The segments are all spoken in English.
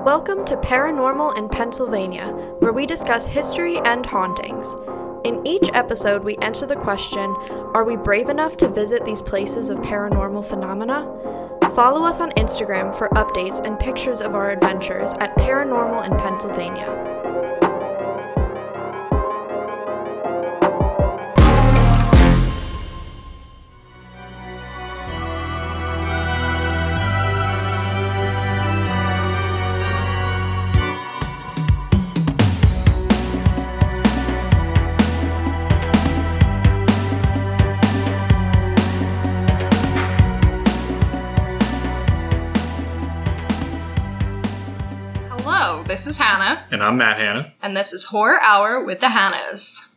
Welcome to Paranormal in Pennsylvania, where we discuss history and hauntings. In each episode, we answer the question Are we brave enough to visit these places of paranormal phenomena? Follow us on Instagram for updates and pictures of our adventures at Paranormal in Pennsylvania. I'm Matt Hanna, and this is Horror Hour with the Hannas.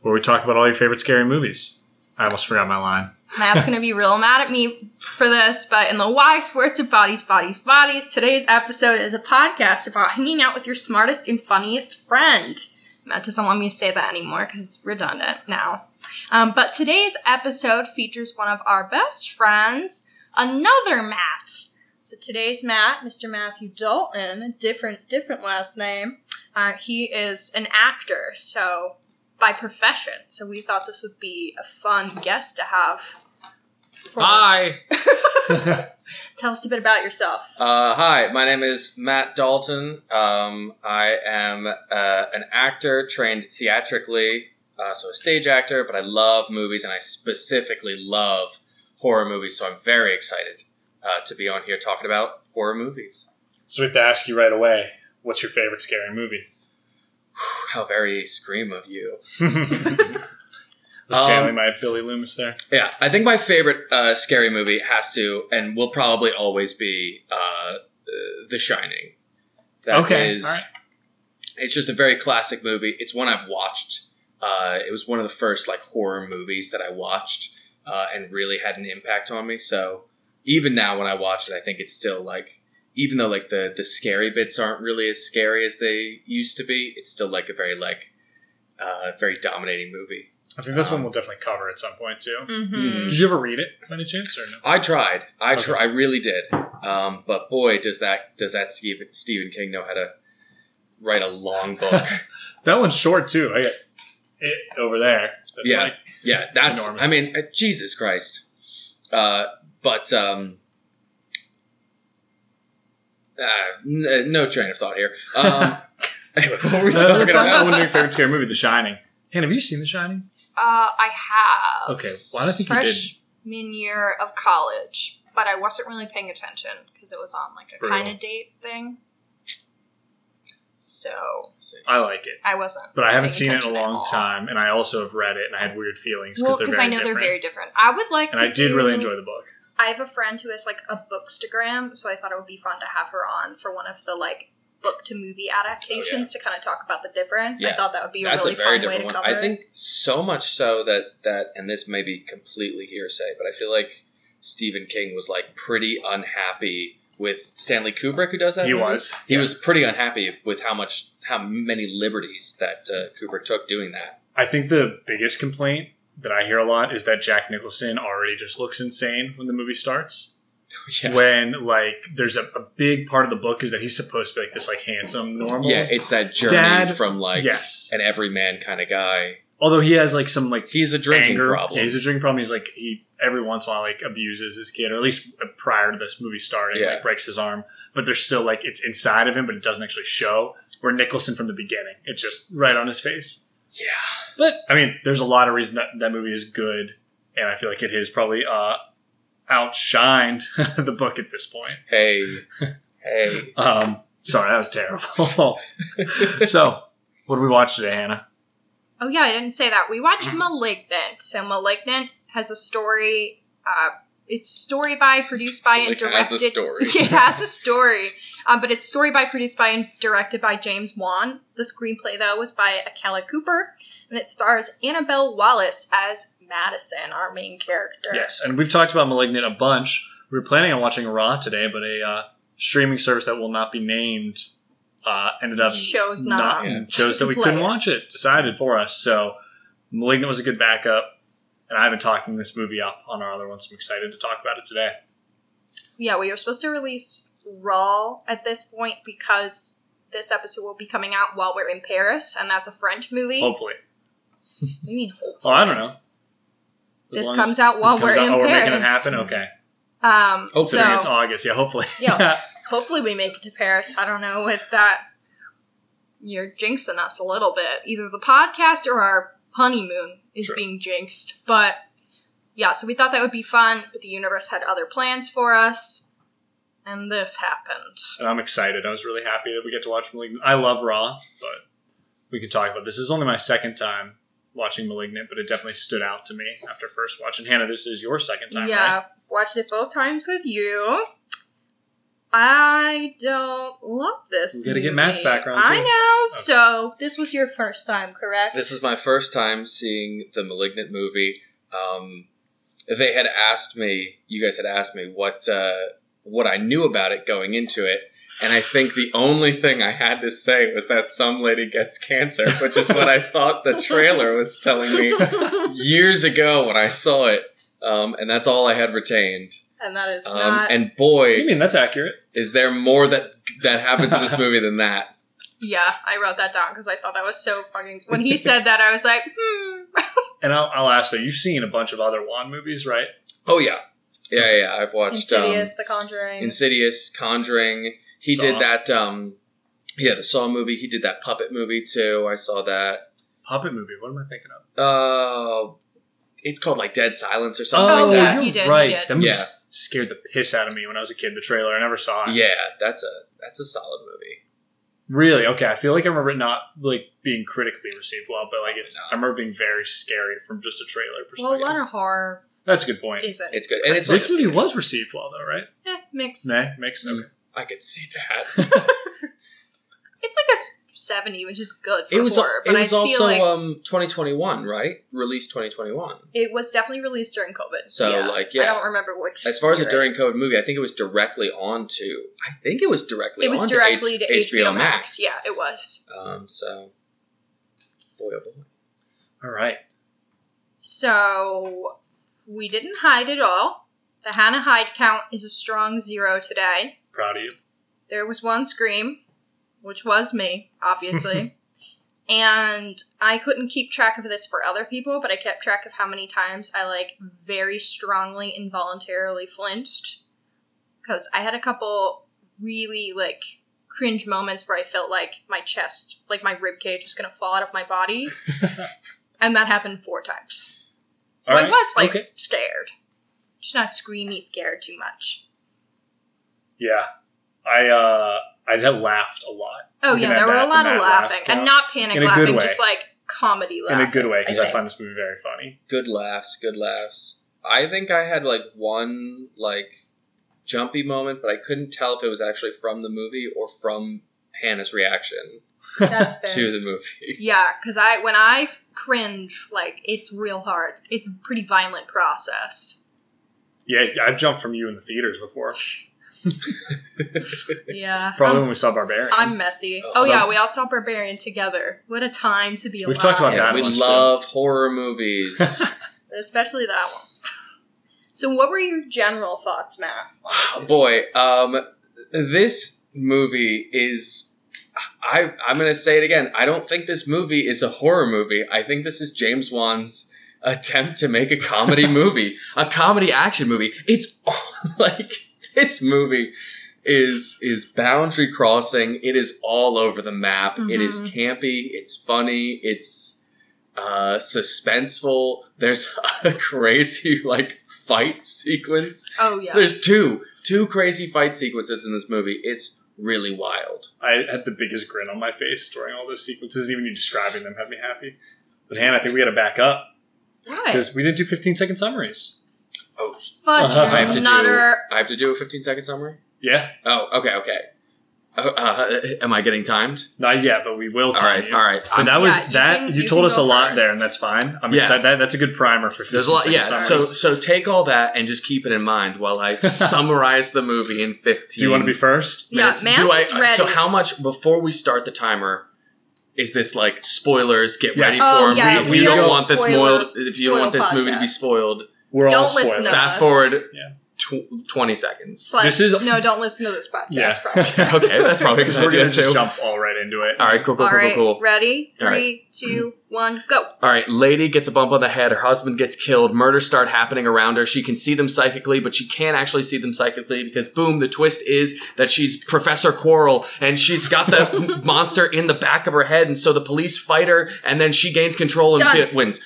where we talk about all your favorite scary movies. I almost forgot my line. Matt's gonna be real mad at me for this, but in the wise words of bodies, bodies, bodies, today's episode is a podcast about hanging out with your smartest and funniest friend. Matt doesn't want me to say that anymore because it's redundant now. Um, but today's episode features one of our best friends, another Matt. So today's Matt, Mr. Matthew Dalton, different different last name. Uh, he is an actor, so by profession. So we thought this would be a fun guest to have. for- Hi. Tell us a bit about yourself. Uh, hi, my name is Matt Dalton. Um, I am uh, an actor trained theatrically, uh, so a stage actor, but I love movies and I specifically love horror movies, so I'm very excited uh, to be on here talking about horror movies. So we have to ask you right away, what's your favorite scary movie? How very scream of you. Was Um, channeling my Billy Loomis there. Yeah, I think my favorite uh, scary movie has to and will probably always be uh, The Shining. That okay, is- right. it's just a very classic movie. It's one I've watched. Uh, it was one of the first like horror movies that I watched uh, and really had an impact on me. So even now when I watch it, I think it's still like even though like the the scary bits aren't really as scary as they used to be, it's still like a very like uh, very dominating movie. I think that's um, one we'll definitely cover at some point too. Mm-hmm. Did you ever read it by any chance or no? I tried. I Okay. try. I really did. Um, but boy, does that does that Stephen, Stephen King know how to write a long book? That one's short too. I got it over there. That's Yeah. like- Yeah, that's. Enormous. I mean, uh, Jesus Christ. Uh, but um, uh, n- uh, no train of thought here. Um, anyway, what were we talking let's talk about about? one of your favorite scary movie, The Shining. Hannah, have you seen The Shining? Uh, I have. Okay, well, I don't think you did. Freshman year of college, but I wasn't really paying attention because it was on like a kind of date thing. So I like it, I wasn't. but I haven't seen it in a long time, and I also have read it, and I had weird feelings because because they're I know different. they're very different. I would like and to. I did really enjoy the book. I have a friend who has like a bookstagram, so I thought it would be fun to have her on for one of the like book to movie adaptations to kind of talk about the difference. I thought that would be a That's really a very fun way different to one. cover I think so much so that that, and this may be completely hearsay, but I feel like Stephen King was like pretty unhappy with Stanley Kubrick, who does that. He movie. was. He Yeah. was pretty unhappy with how much, how many liberties that uh, Kubrick took doing that. I think the biggest complaint that I hear a lot is that Jack Nicholson already just looks insane when the movie starts. Yeah. When like there's a, a big part of the book is that he's supposed to be like this like handsome normal. Yeah, it's that journey Dad- from like yes. an everyman kind of guy. Although he has like some like He's a drinking anger. problem. Yeah, he's a drinking problem. He's like he every once in a while like abuses his kid, or at least uh, prior to this movie starting, Yeah. like breaks his arm. But there's still like it's inside of him, but it doesn't actually show. Where Nicholson from the beginning, it's just right on his face. Yeah, But I mean, there's a lot of reason that that movie is good, and I feel like it has probably uh, outshined the book at this point. hey, hey. Um, sorry, that was terrible. so, what did we watch today, Hannah? Oh yeah, I didn't say that. We watched *Malignant*. So *Malignant* has a story. Uh, it's story by, produced by, and Like, directed. has a story. it has a story, um, but it's story by, produced by, and directed by James Wan. The screenplay though was by Akela Cooper, and it stars Annabelle Wallis as Madison, our main character. Yes, and we've talked about *Malignant* a bunch. We were planning on watching Raw today, but a uh, streaming service that will not be named uh, ended up shows not Yeah. chose that we couldn't watch it. Decided for us. So *Malignant* was a good backup, and I've been talking this movie up on our other ones. So I'm excited to talk about it today. Yeah, we were supposed to release Raw at this point because this episode will be coming out while we're in Paris, and that's a French movie. Hopefully. What do you mean? Oh, I don't know. As This comes out while comes we're out- in oh, we're making it happen. Okay. Um, Considering so it's August, yeah. Hopefully. Yeah. hopefully we make it to Paris. I don't know with that. You're jinxing us a little bit. Either the podcast or our honeymoon is True. being jinxed. But yeah, so we thought that would be fun, but the universe had other plans for us, and this happened. and I'm excited. I was really happy that we get to watch Malignant. I love Raw, but we can talk about this. This is only my second time watching Malignant, but it definitely stood out to me after first watching. Hannah, this is your second time, yeah, right? watched it both times with you. I don't love this. We gotta get. Matt's background, Too. I know. Okay. So this was your first time, correct? This is my first time seeing the Malignant movie. Um, they had asked me, you guys had asked me what uh, what I knew about it going into it, and I think the only thing I had to say was that some lady gets cancer, which is what I thought the trailer was telling me years ago when I saw it, um, and that's all I had retained. and that is Um, not. and I boy, mean, that's accurate. Is there more that that happens in this movie than that? Yeah, I wrote that down because I thought that was so fucking. When he said that, I was like, hmm. And I'll, I'll ask that you've seen a bunch of other Wan movies, right? Oh yeah, yeah, yeah. I've watched um, Insidious, The Conjuring. Insidious, Conjuring. He Saw. did that. Um, yeah, the Saw movie. He did that puppet movie too. I saw that. Puppet movie. What am I thinking of? Uh, it's called like Dead Silence or something Oh, like yeah, that. you're he did, he Right. did. That movie Yeah. Scared the piss out of me when I was a kid. The trailer, I never saw it. Yeah, that's a that's a solid movie. Really? Okay. I feel like I remember it not like being critically received well, but like it's. I remember being very scary from just a trailer well, a lot of horror That's a good point. isn't. It's good, and it's this like movie was received well, though, right? eh, mixed. Nah, mixed. Okay. I could see that. It's like a seventy, which is good for It was horror. it was I also like um 2021, right? Released 2021. it was definitely released during COVID. So, yeah. like, yeah, I don't remember which. As far as a during COVID movie, I think it was directly on to. I think it was directly it was on directly to, to, H- HBO, Max. Yeah, it was. Um. So, boy, oh boy. All right. So we didn't hide at all. The Hannah Hyde count is a strong zero today. Proud of you. There was one scream, which was me, obviously. and I couldn't keep track of this for other people, but I kept track of how many times I like very strongly involuntarily flinched. Because I had a couple really like cringe moments where I felt like my chest, like my rib cage was gonna fall out of my body. and that happened four times. So All I right, was like okay. scared. Just not screamy scared too much. Yeah. I uh I had laughed a lot. Oh yeah, there add were a lot of Matt laugh laughing, and not panic In laughing, way. just like comedy laughing. In a good way, because I I, think. find this movie very funny. Good laughs, good laughs. I think I had like one like jumpy moment, but I couldn't tell if it was actually from the movie or from Hannah's reaction That's fair. to the movie. Yeah, because I when I cringe, like it's real hard. It's a pretty violent process. Yeah, I've jumped from you in the theaters before. Yeah, Probably I'm, when we saw Barbarian. I'm messy. Oh, Oh yeah, we all saw Barbarian together. What a time to be alive! We've talked about Yeah, that we much, love horror movies. especially that one. So, what were your general thoughts, Matt? on? Boy, um, this movie is. I I'm gonna say it again. I don't think this movie is a horror movie. I think this is James Wan's attempt to make a comedy movie, a comedy action movie. It's like this movie is is boundary crossing. It is all over the map. It is Mhm. campy. It's funny. It's uh, suspenseful. There's a crazy like fight sequence. Oh yeah, There's two two crazy fight sequences in this movie. It's really wild. I had the biggest grin on my face during all those sequences. Even you describing them had me happy. But Hannah, I think we got to back up right. because we didn't do 15 second summaries. Oh, Fudge Uh, I have to nutter. I have to do a 15 second summary. Yeah, Oh, okay, okay. Uh, uh, am I getting timed? not yet, but we will. All Tell right, you. all right. But I'm- that was Yeah, you that. can- you you told can us a go lot first. there, and that's fine. I'm Yeah. excited. That, that's a good primer for. 15 There's a lot, second yeah. So, summaries. so take all that and just keep it in mind while I summarize the movie in 15. do you want to be first? Yeah, minutes. Mance Do I, is ready. So, how much before we start the timer? Is this like spoilers? Get Yes. ready Oh, for 'em. yeah, If we you don't want this spoiler- spoiled, if you don't want this movie to be podcast. spoiled, We're all Don't listen spoiled. to fast us. forward Yeah. tw- 20 seconds. It's like, This is- no, don't listen to this podcast. Yeah. probably. okay, that's probably a good Because we're gonna just too. jump all right into it. All right, cool, cool, All cool, right, cool, cool. ready? All right. Three, two, one, go. All right, lady gets a bump on the head. Her husband gets killed. Murders start happening around her. She can see them psychically, but she can't actually see them psychically because, boom, the twist is that she's Professor Quirrell and she's got the monster in the back of her head. And so the police fight her, and then she gains control and Done. bit wins.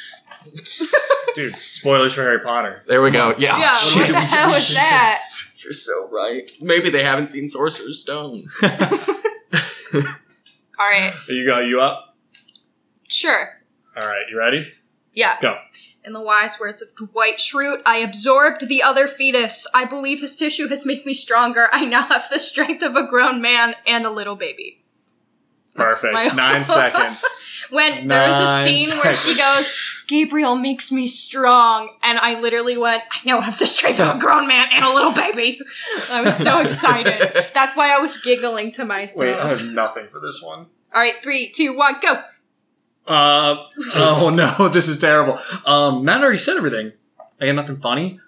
Dude, spoilers for Harry Potter. There we go. Yeah. yeah, shit. what the hell is that? You're so right. Maybe they haven't seen Sorcerer's Stone. All right, There you go. You up? sure. All right. You ready? Yeah. Go. In the wise words of Dwight Schrute, I absorbed the other fetus. I believe his tissue has made me stronger. I now have the strength of a grown man and a little baby. That's Perfect. my- Nine seconds. When there was a scene where she goes, Gabriel makes me strong, and I literally went, I now have the strength of a grown man and a little baby. I was so excited. That's why I was giggling to myself. Wait, I have nothing for this one. All right, three, two, one, go. Uh oh no, this is terrible. Um, Matt already said everything. I got nothing funny.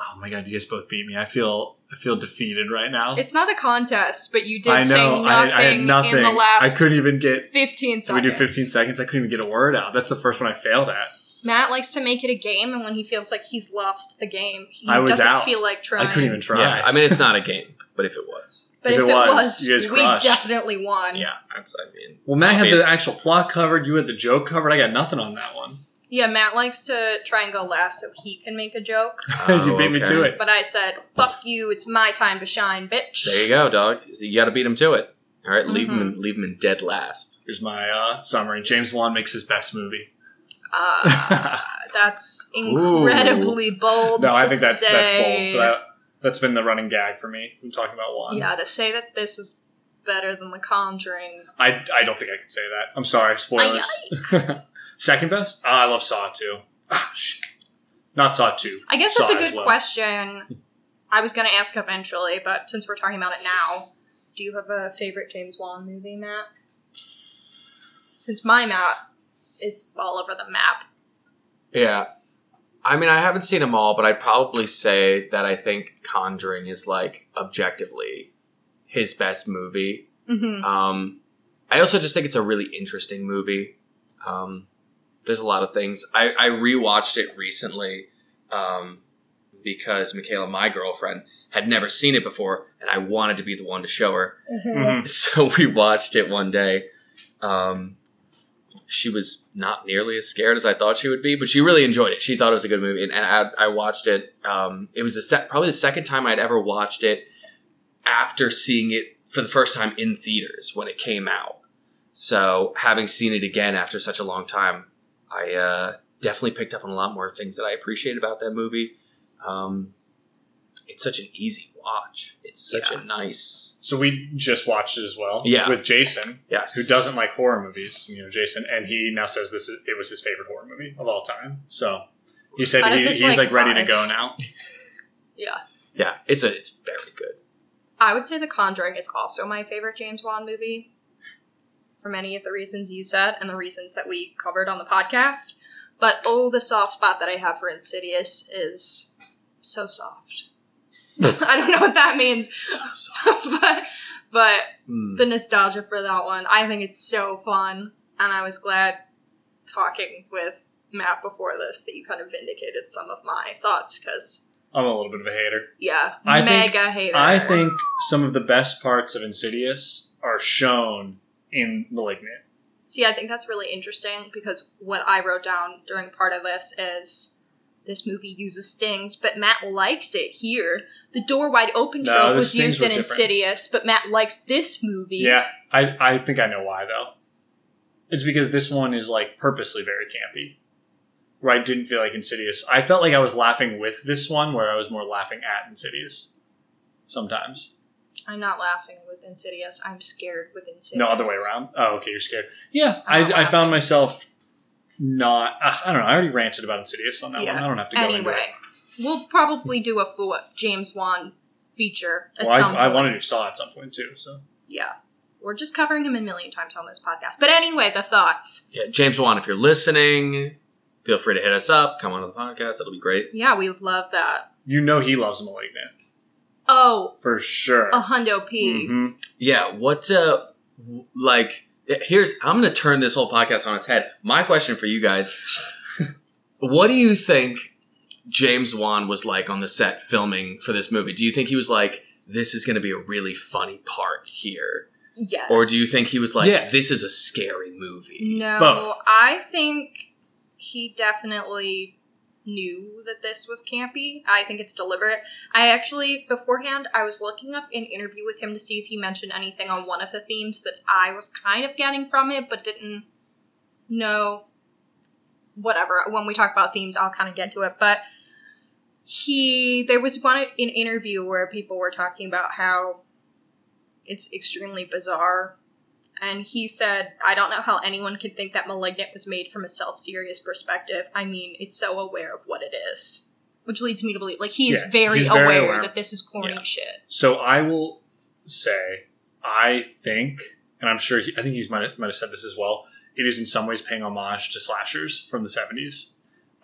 Oh my god, you guys both beat me. I feel I feel defeated right now. It's not a contest, but you did I say nothing, I, I had nothing. in the last I couldn't even get. 15 Did seconds. we do 15 seconds? I couldn't even get a word out. That's the first one I failed at. Matt likes to make it a game, and when he feels like he's lost the game, he I was doesn't out. feel like trying. I couldn't even try. Yeah, I mean, it's not a game, but if it was. But If if, it it was, was, you guys we definitely won. Yeah, that's, I mean. well, Matt had the actual plot covered. You had the joke covered. I got nothing on that one. Yeah, Matt likes to try and go last so he can make a joke. you beat me Oh, okay. to it. But I said, fuck you, it's my time to shine, bitch. There you go, dog. You got to beat him to it. All right, leave him in, leave him in dead last. Here's my uh, summary. James Wan makes his best movie. Uh, that's incredibly bold. no, I think that's say. that's bold. But that, that's been the running gag for me. I'm talking about Wan. Yeah, to say that this is better than The Conjuring. I, I don't think I can say that. I'm sorry. Spoilers. Second best? Ah, I love Saw 2. Ah, shit. Not Saw 2. I guess Saw that's a good well. question. I was going to ask eventually, but since we're talking about it now, do you have a favorite James Wan movie, Matt? Since my map is all over the map. Yeah. I mean, I haven't seen them all, but I'd probably say that I think Conjuring is like objectively his best movie. hmm Um, I also just think it's a really interesting movie. Um, there's a lot of things. I, I rewatched it recently um, because Michaela, my girlfriend, had never seen it before, and I wanted to be the one to show her. Mhm. So we watched it one day. Um, she was not nearly as scared as I thought she would be, but she really enjoyed it. She thought it was a good movie, and, and I, I watched it. Um, it was the se- probably the second time I'd ever watched it after seeing it for the first time in theaters when it came out. So having seen it again after such a long time, I uh, definitely picked up on a lot more things that I appreciate about that movie. Um, it's such an easy watch. It's such a nice. So we just watched it as well. Yeah. With Jason, Yes. who doesn't like horror movies. You know, Jason, and he now says this is it was his favorite horror movie of all time. So he said he, he's like, like ready to go now. Yeah. Yeah, it's a it's very good. I would say The Conjuring is also my favorite James Wan movie for many of the reasons you said and the reasons that we covered on the podcast. But oh, the soft spot that I have for Insidious is so soft. I don't know what that means, So, so. but but Mm. the nostalgia for that one, I think it's so fun, and I was glad talking with Matt before this that you kind of vindicated some of my thoughts because I'm a little bit of a hater. yeah, I think- mega hater. I think some of the best parts of Insidious are shown in Malignant. See, I think that's really interesting because what I wrote down during part of this is this movie uses stings, but Matt likes it here. The door wide open No, trope was used in different. Insidious, but Matt likes this movie. Yeah, I, I think I know why though. It's because this one is like purposely very campy. Where I didn't feel like Insidious. I felt like I was laughing with this one, where I was more laughing at Insidious. Sometimes. I'm not laughing with Insidious. I'm scared with Insidious. No other way around. Oh, okay, you're scared. Yeah, I'm I, I found myself not. Uh, I don't know. I already ranted about Insidious on that Yeah. one. I don't have to go into Anyway, it. we'll probably do a full James Wan feature at Well, some I, I wanted to saw at some point too. So Yeah. We're just covering him a million times on this podcast. But anyway, the thoughts. Yeah, James Wan, if you're listening, feel free to hit us up. Come on to the podcast. That'll be great. Yeah, we would love that. You know he loves Malignant Oh, for sure. a hundo p. Mhm. Yeah, what uh like here's I'm going to turn this whole podcast on its head. My question for you guys, what do you think James Wan was like on the set filming for this movie? Do you think he was like this is going to be a really funny part here? Yes. Or do you think he was like Yeah. this is a scary movie? No, Both. I think he definitely knew that this was campy. I think it's deliberate. I actually, beforehand, I was looking up an interview with him to see if he mentioned anything on one of the themes that I was kind of getting from it, but didn't know. Whatever. When we talk about themes, I'll kind of get to it. But he, there was one an interview where people were talking about how it's extremely bizarre and he said, I don't know how anyone could think that Malignant was made from a self serious perspective. I mean, it's so aware of what it is. Which leads me to believe, like, he is Yeah, very, he's very aware, aware. that this is corny Yeah. shit. So I will say, I think, and I'm sure he, I think he's might, might have said this as well. It is in some ways paying homage to slashers from the 70s.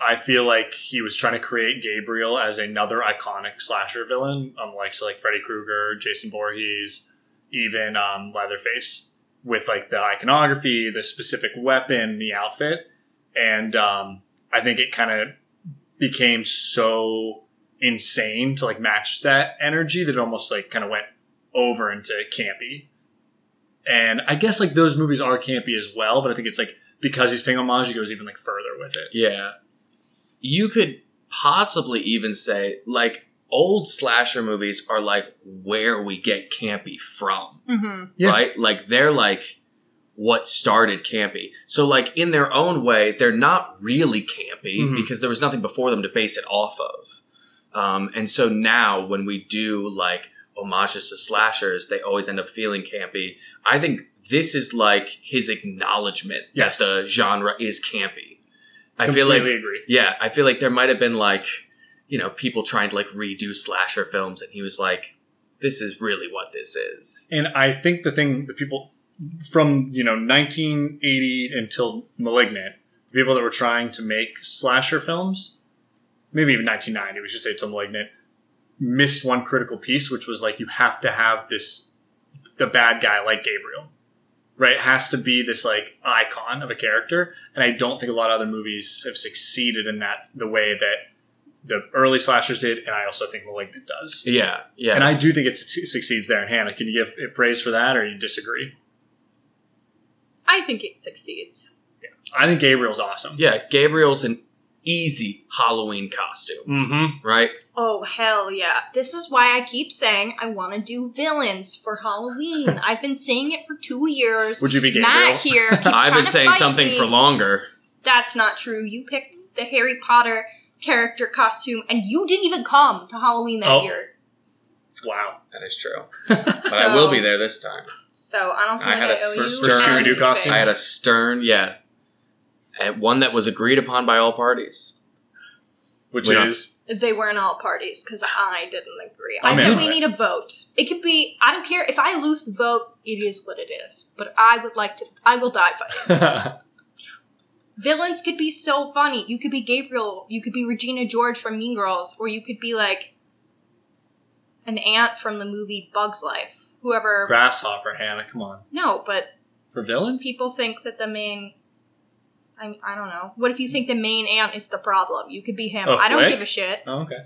I feel like he was trying to create Gabriel as another iconic slasher villain, unlike so like Freddy Krueger, Jason Voorhees, even um, Leatherface, with like the iconography, the specific weapon, the outfit, and um, I think it kind of became so insane to like match that energy that it almost like kind of went over into campy. And I guess like those movies are campy as well, but I think it's like because he's paying homage, he goes even like further with it. Yeah. You could possibly even say like old slasher movies are like where we get campy from. Mm-hmm. Yeah. right? Like they're like what started campy. So like in their own way, they're not really campy Mhm. because there was nothing before them to base it off of. Um, and so now when we do like homages to slashers, they always end up feeling campy. I think this is like his acknowledgement Yes. that the genre is campy. I feel like agree. yeah, I feel like there might have been like, you know, people trying to like redo slasher films, and he was like, "This is really what this is." And I think the thing that people from you know 1980 until *Malignant*, the people that were trying to make slasher films, maybe even 1990, we should say till *Malignant*, missed one critical piece, which was like you have to have this the bad guy like Gabriel, right? Has to be this like icon of a character, and I don't think a lot of other movies have succeeded in that the way that the early slashers did, and I also think *Malignant* does. Yeah, yeah. And I do think it suc- succeeds there. And Hannah, can you give it praise for that, or you disagree? I think it succeeds. Yeah. I think Gabriel's awesome. Yeah, Gabriel's an easy Halloween costume, Mm-hmm. right? Oh, hell yeah. This is why I keep saying I want to do villains for Halloween. I've been saying it for two years. Would you be Gabriel? Matt here. I've been saying something me. for longer. That's not true. You picked the Harry Potter character costume, and you didn't even come to Halloween that Oh. year. Wow. That is true. But I will be there this time. So I don't think I I, had a owe stern- For Scooby-Doo costumes? I had a stern, yeah, and one that was agreed upon by all parties. Which We don't- is They weren't all parties because I didn't agree. I'm I said we it. need a vote. It could be. I don't care if I lose the vote. It is what it is. But I would like to. I will die fighting. Villains could be so funny. You could be Gabriel. You could be Regina George from Mean Girls, or you could be like an ant from the movie Bugs Life. Whoever. grasshopper. Hannah, come on. No, but For villains, people think that the main. I, I don't know. What if you think the main ant is the problem? You could be him. Oh, I don't Flick? give a shit. Oh, okay.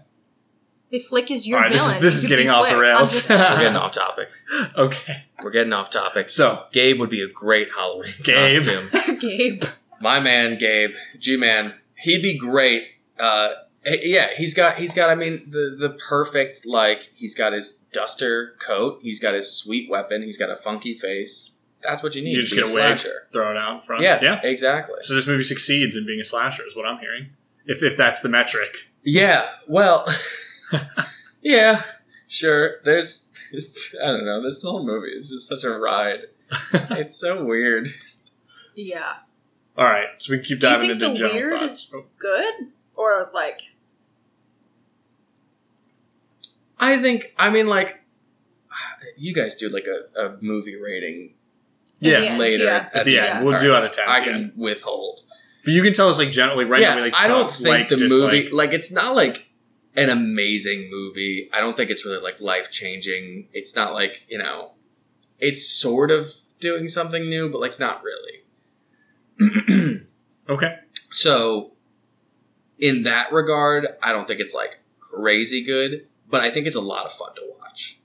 If Flick is your All right, this is- villain, this is getting off the Flick. I'm rails. We're getting off topic. Okay. We're getting off topic. So Gabe would be a great Halloween Gabe. costume. Gabe. My man, Gabe, G man, he'd be great. Uh, yeah, he's got he's got. I mean, the the perfect like he's got his duster coat. He's got his sweet weapon. He's got a funky face. That's what you need You just be a get a wig. slasher. throw it out in front. Yeah, Yeah. exactly. So this movie succeeds in being a slasher, is what I'm hearing. If if that's the metric. Yeah, well, yeah, sure. There's, there's, I don't know. This whole movie is just such a ride. it's so weird. Yeah. All right. So we can keep Do you diving think into the weird thoughts. is good or like? I think. I mean, like, you guys do like a, a movie rating Yeah, the end, later yeah. At the end, we'll All do right. out of ten. I yeah. can withhold. But you can tell us like generally right yeah, now. Like I don't thoughts, think like, the dislike. movie like it's not like an amazing movie. I don't think it's really like life changing. It's not like, you know, it's sort of doing something new, but like not really. Okay. so, in that regard, I don't think it's like crazy good, but I think it's a lot of fun to watch.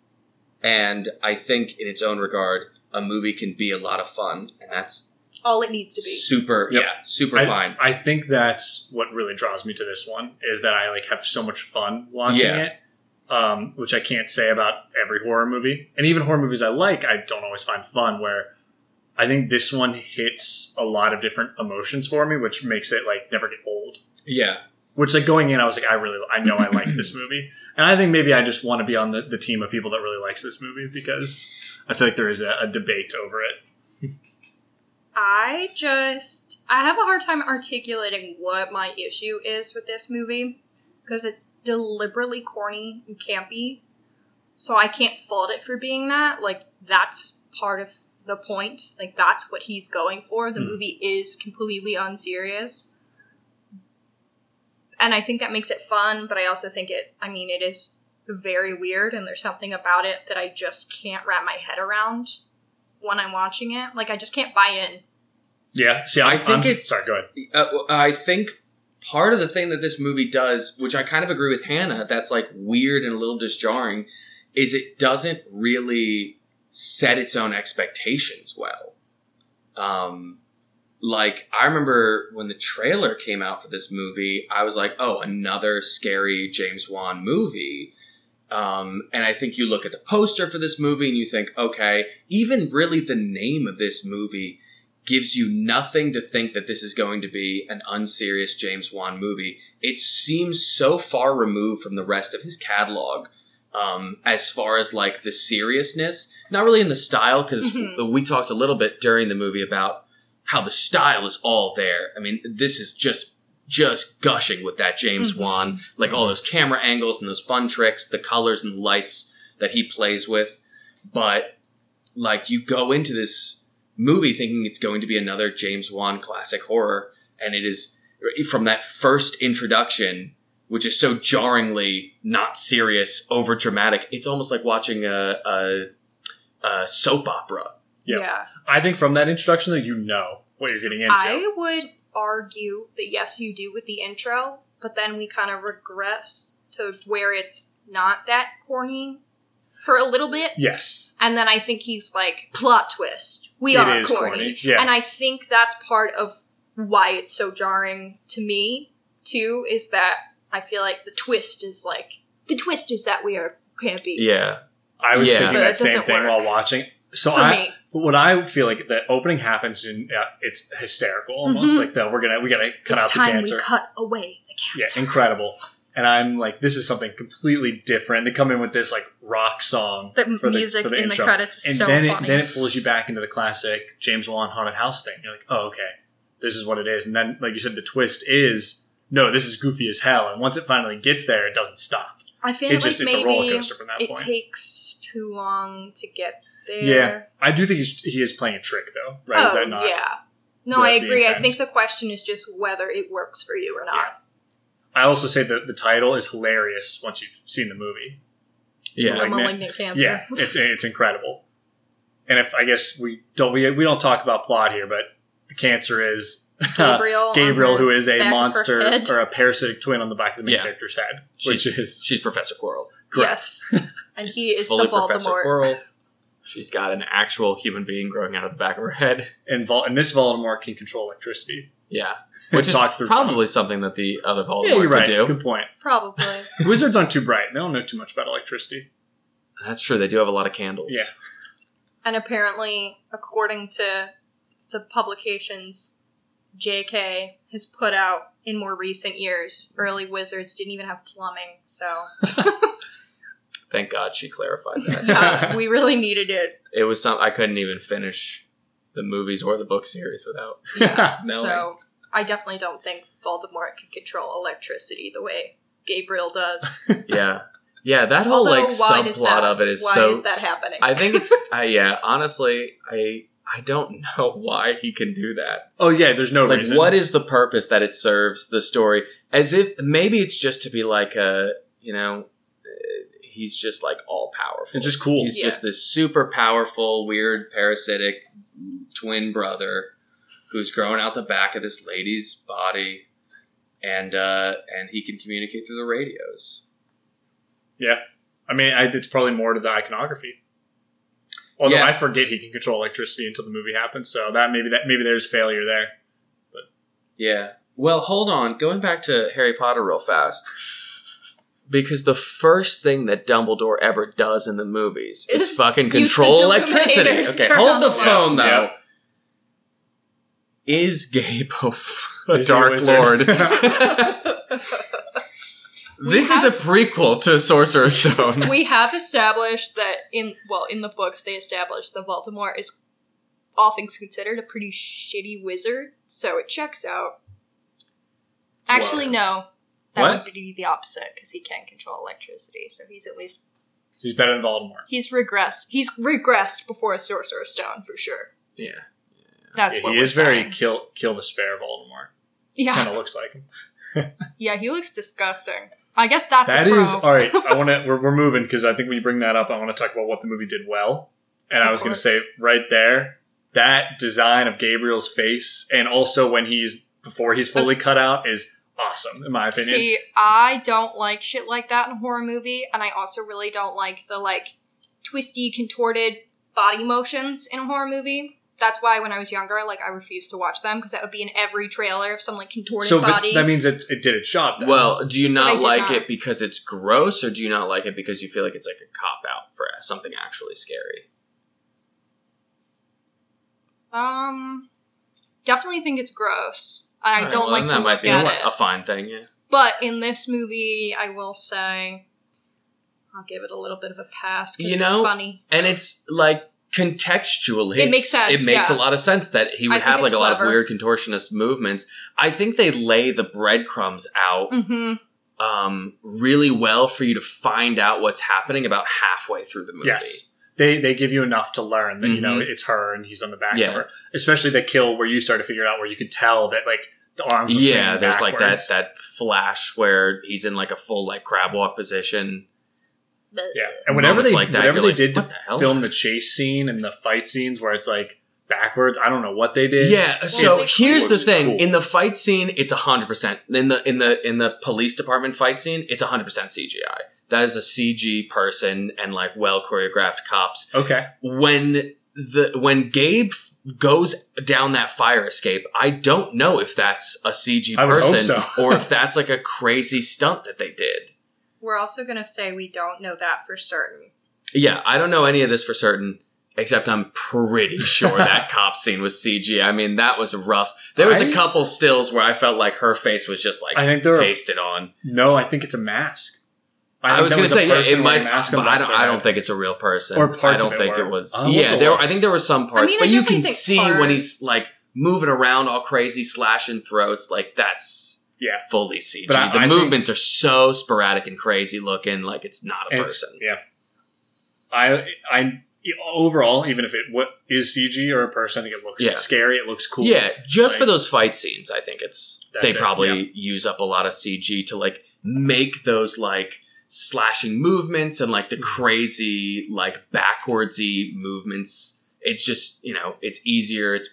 And I think in its own regard, a movie can be a lot of fun, and that's All it needs to be. super, Yep. yeah, super I, fine. I think that's what really draws me to this one is that I like have so much fun watching Yeah. it, um, which I can't say about every horror movie, and even horror movies I like, I don't always find fun. Where I think this one hits a lot of different emotions for me, which makes it like never get old. Yeah, Which like going in, I was like, I really, I know I like this movie, and I think maybe I just want to be on the, the team of people that really likes this movie because I feel like there is a, a debate over it. I just I have a hard time articulating what my issue is with this movie because it's deliberately corny and campy. So I can't fault it for being that. Like that's part of the point. Like that's what he's going for. The Hmm. movie is completely unserious. And I think that makes it fun, but I also think it I mean it is very weird and there's something about it that I just can't wrap my head around when I'm watching it. Like I just can't buy in. Yeah. See, I'm, I think I'm- it- Sorry, go ahead. uh, I think part of the thing that this movie does, which I kind of agree with Hannah, that's like weird and a little disjarring, is it doesn't really set its own expectations well. Um, like I remember when the trailer came out for this movie, I was like, "Oh, another scary James Wan movie." Um, and I think you look at the poster for this movie and you think, okay, even really the name of this movie gives you nothing to think that this is going to be an unserious James Wan movie. It seems so far removed from the rest of his catalog. Um, as far as like the seriousness, not really in the style, because Mhm. we talked a little bit during the movie about how the style is all there. I mean, this is just just gushing with that James Mhm. Wan, like all those camera angles and those fun tricks, the colors and lights that he plays with. But like you go into this movie thinking it's going to be another James Wan classic horror, and it is from that first introduction, which is so jarringly not serious, over dramatic. It's almost like watching a, a, a soap opera. Yeah. I think from that introduction, that you know what you're getting into. I would argue that yes, you do with the intro, but then we kind of regress to where it's not that corny for a little bit. yes. And then I think he's like, plot twist. We It are corny. corny, yeah. And I think that's part of why it's so jarring to me, too, is that I feel like the twist is like, the twist is that we are campy. Yeah. I was Yeah. thinking But that it same doesn't thing work. while watching. So For I, me. but what I feel like the opening happens and uh, it's hysterical almost Mhm. like that we're gonna we gotta cut it's out the time cancer. we cut away the yeah, cancer. incredible. And I'm like, this is something completely different. They come in with this like rock song, the for the- music for the in the intro. credits is and so then funny. it then it pulls you back into the classic James Wan haunted house thing. You're like, oh okay, this is what it is. And then like you said, the twist is no, this is goofy as hell. And once it finally gets there, it doesn't stop. I feel It like just it's a roller maybe coaster from that it point. takes too long to get there. Yeah. I do think he's, he is playing a trick though, right? is Oh, that not? yeah. No, the- I agree. I think the question is just whether it works for you or not. I also say that the title is hilarious once you've seen the movie. Yeah. A Malignant. malignant cancer. Yeah, it's it's incredible. And if I guess we don't we, we don't talk about plot here, but the cancer is Gabriel. Gabriel, who is a back of her monster or a parasitic twin on the back of the main Yeah. character's head, She's- which is She's Professor Quirrell. Yes. and he is Fully the Professor Voldemort. Quirrell. She's got an actual human being growing out of the back of her head. and, Vol- and this Voldemort can control electricity. Yeah. Which is probably phones. something that the other Voldemort Yeah, you're right. could do. Good point. Probably. Wizards aren't too bright. They don't know too much about electricity. That's true. They do have a lot of candles. Yeah. and apparently, according to the publications JK has put out in more recent years, early wizards didn't even have plumbing. So, Thank God she clarified that. yeah, we really needed it. it was something I couldn't even finish the movies or the book series without Yeah. knowing. So, I definitely don't think Voldemort can control electricity the way Gabriel does. yeah. Yeah, that whole Although, like subplot that- of it is why so is that happening? I think it's I yeah, honestly, I I don't know why he can do that. oh yeah, there's no like reason. what is the purpose that it serves the story? As if maybe it's just to be like a you know, uh, he's just like all powerful. It's just cool. He's Yeah. just this super powerful, weird, parasitic twin brother who's growing out the back of this lady's body, and uh, and he can communicate through the radios. Yeah, I mean, I, it's probably more to the iconography. Although Yeah. I forget he can control electricity until the movie happens, so that maybe that maybe there's failure there. But Yeah. Well, hold on. Going back to Harry Potter real fast. Because the first thing that Dumbledore ever does in the movies is, Is fucking control electricity. Okay, hold on the the light. phone though. Yeah. Is Gabe a, a Is Dark? Lord? We this is a prequel to Sorcerer's Stone. we have established that in well in the books they established that Voldemort is all things considered a pretty shitty wizard, so it checks out. Actually, Wow. no, that What? would be the opposite because he can control electricity, so he's at least He's better than Voldemort. he's regressed. He's regressed before a Sorcerer's Stone for sure. yeah. That's Yeah, what he we're is very kill kill the spare Voldemort. yeah Kind of looks like him. yeah he looks disgusting. I guess that's That is all right. I want to. We're, we're moving because I think when you bring that up, I want to talk about what the movie did well. And I was going to say right there that design of Gabriel's face, and also when he's before he's fully cut out, is awesome in my opinion. See, I don't like shit like that in a horror movie, and I also really don't like the like twisty, contorted body motions in a horror movie. That's why when I was younger, like I refused to watch them because that would be in every trailer of some like contorted so body. that means it, it did its job. Then. Well, do you not like not. it because it's gross, or do you not like it because you feel like it's like a cop out for something actually scary? um, definitely think it's gross. I Alright, don't well, like then to that look might be at a, it. a fine thing. Yeah. But in this movie, I will say, I'll give it a little bit of a pass. You it's know, funny. and it's like contextually It makes sense, it makes yeah. a lot of sense that he would have like it's a lot of weird contortionist movements i think they lay the breadcrumbs out hmm um, really well for you to find out what's happening about halfway through the movie yes, they they give you enough to learn that you know Mhm. it's her and he's on the back Yeah. of her. Especially the kill where you start to figure out where you could tell that like the arms. yeah swinging there's like that that flash where he's in like a full like crab walk position Yeah, and whenever Moments they like that, whenever you're they like, did what the hell? film the chase scene and the fight scenes where it's like backwards, I don't know what they did. Yeah. So it's here's the thing: cool. in the fight scene, it's hundred percent. In the in the in the police department fight scene, it's hundred percent CGI. That is a CG person and like well choreographed cops. Okay. When the when Gabe goes down that fire escape, I don't know if that's a CG I would hope person so. or if that's like a crazy stunt that they did. We're also gonna say we don't know that for certain. Yeah, I don't know any of this for certain. Except I'm pretty sure that cop scene was CG. I mean, that was rough. There was a I- couple stills where I felt like her face was just like I think there are pasted on. no. I think it's a mask. I, think was going to say yeah, it might, mask but I don't. of their I don't think it's a real person. Or parts I don't of think were. it was. I'll yeah, there. up. I think there were some parts, mean, but you can think see when he's like moving around all crazy, slashing throats. Like that's Yeah. fully CG. But I- the I think- movements are so sporadic and crazy looking. Like it's not a It's- person. Yeah. I I overall, even if it what is CG or a person, I think it looks Yeah. scary. It looks cool. Yeah, just for Like- those fight scenes, I think it's That's they it, probably use up a lot of CG to like make those like slashing movements and like the Mhm. crazy like backwardsy movements. It's just you know it's easier. It's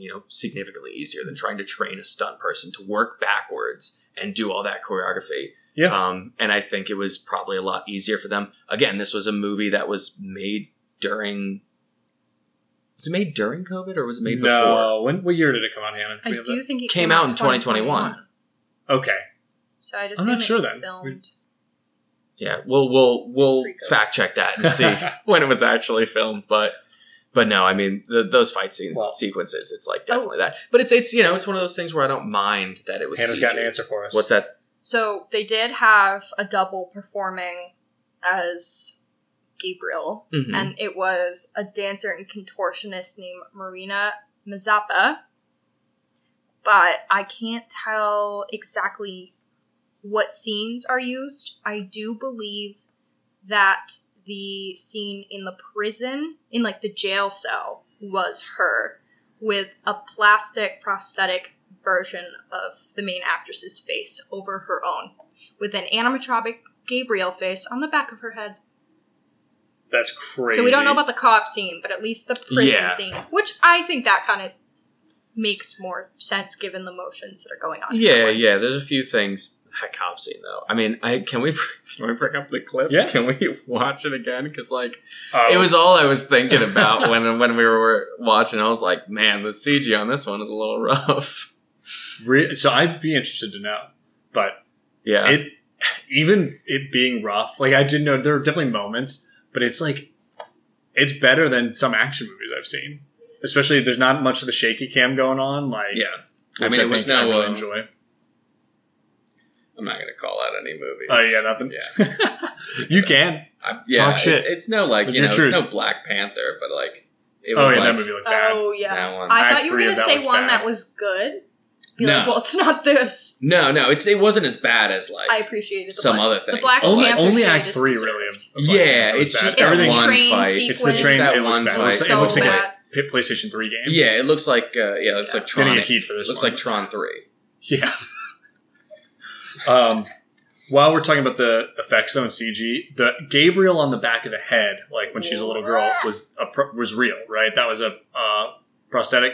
you know significantly easier than trying to train a stunt person to work backwards and do all that choreography. Yeah. Um, and I think it was probably a lot easier for them. Again, this was a movie that was made during. Was it made during COVID or was it made before? no. When what year did it come out, Hannah? Do I we have do think it Came out in 2021. that? Okay. So I just I'm not sure then. Filmed. Yeah, we'll we'll we'll fact check that and see when it was actually filmed. But but no, I mean the, those fight scene Well- sequences, it's Oh. like definitely that. But it's it's you know it's one of those things where I don't mind that it was. Hannah's CG. got an answer for us. What's that? So they did have a double performing as Gabriel, Mhm. and it was a dancer and contortionist named Marina Mazepa. But I can't tell exactly what scenes are used. I do believe that the scene in the prison, in like the jail cell, was her with a plastic prosthetic version of the main actress's face over her own with an animatronic Gabriel face on the back of her head. That's crazy. So we don't know about the cop scene, but at least the prison Yeah. scene, which I think that kind of makes more sense given the motions that are going on. Yeah, yeah. There's a few things. That cop scene though. I mean, I can we can we bring up the clip? Yeah. Can we watch it again? Because like Oh, it was all I was thinking about when when we were watching. I was like, man, the CG on this one is a little rough. re- so I'd be interested to know, but Yeah, it even it being rough, like I didn't know there were definitely moments, but it's like it's better than some action movies I've seen. Especially there's not much of the shaky cam going on. Like yeah. I mean, it was think I really uh, enjoy. I'm not gonna call out any movies. Oh yeah, nothing. Yeah, you can. I, yeah. Talk shit. It, it's no like With you know, truth. it's no Black Panther, but like it Oh was yeah, like that movie looked bad. Oh yeah. that one. I Act thought you were gonna of that say one bad. that was good. Be No. like, well, it's not this. no, no, it's it wasn't as bad as like I appreciated the some Black- other The things. Black only like, Panther only Act three really. of- of Yeah, Black Panther was it's bad. just It's everything. one train fight. It's the train. That it looks one bad. It fight. looks, it looks like bad. a P- PlayStation Three game. Yeah, it looks like uh, yeah, it looks Yeah. like Tron. Getting a It heat for this. looks one. like Tron Three. Yeah. um, while we're talking about the effects though in CG, the Gabriel on the back of the head, like when she's a little girl, was a pro- was real, right? That was a uh, prosthetic.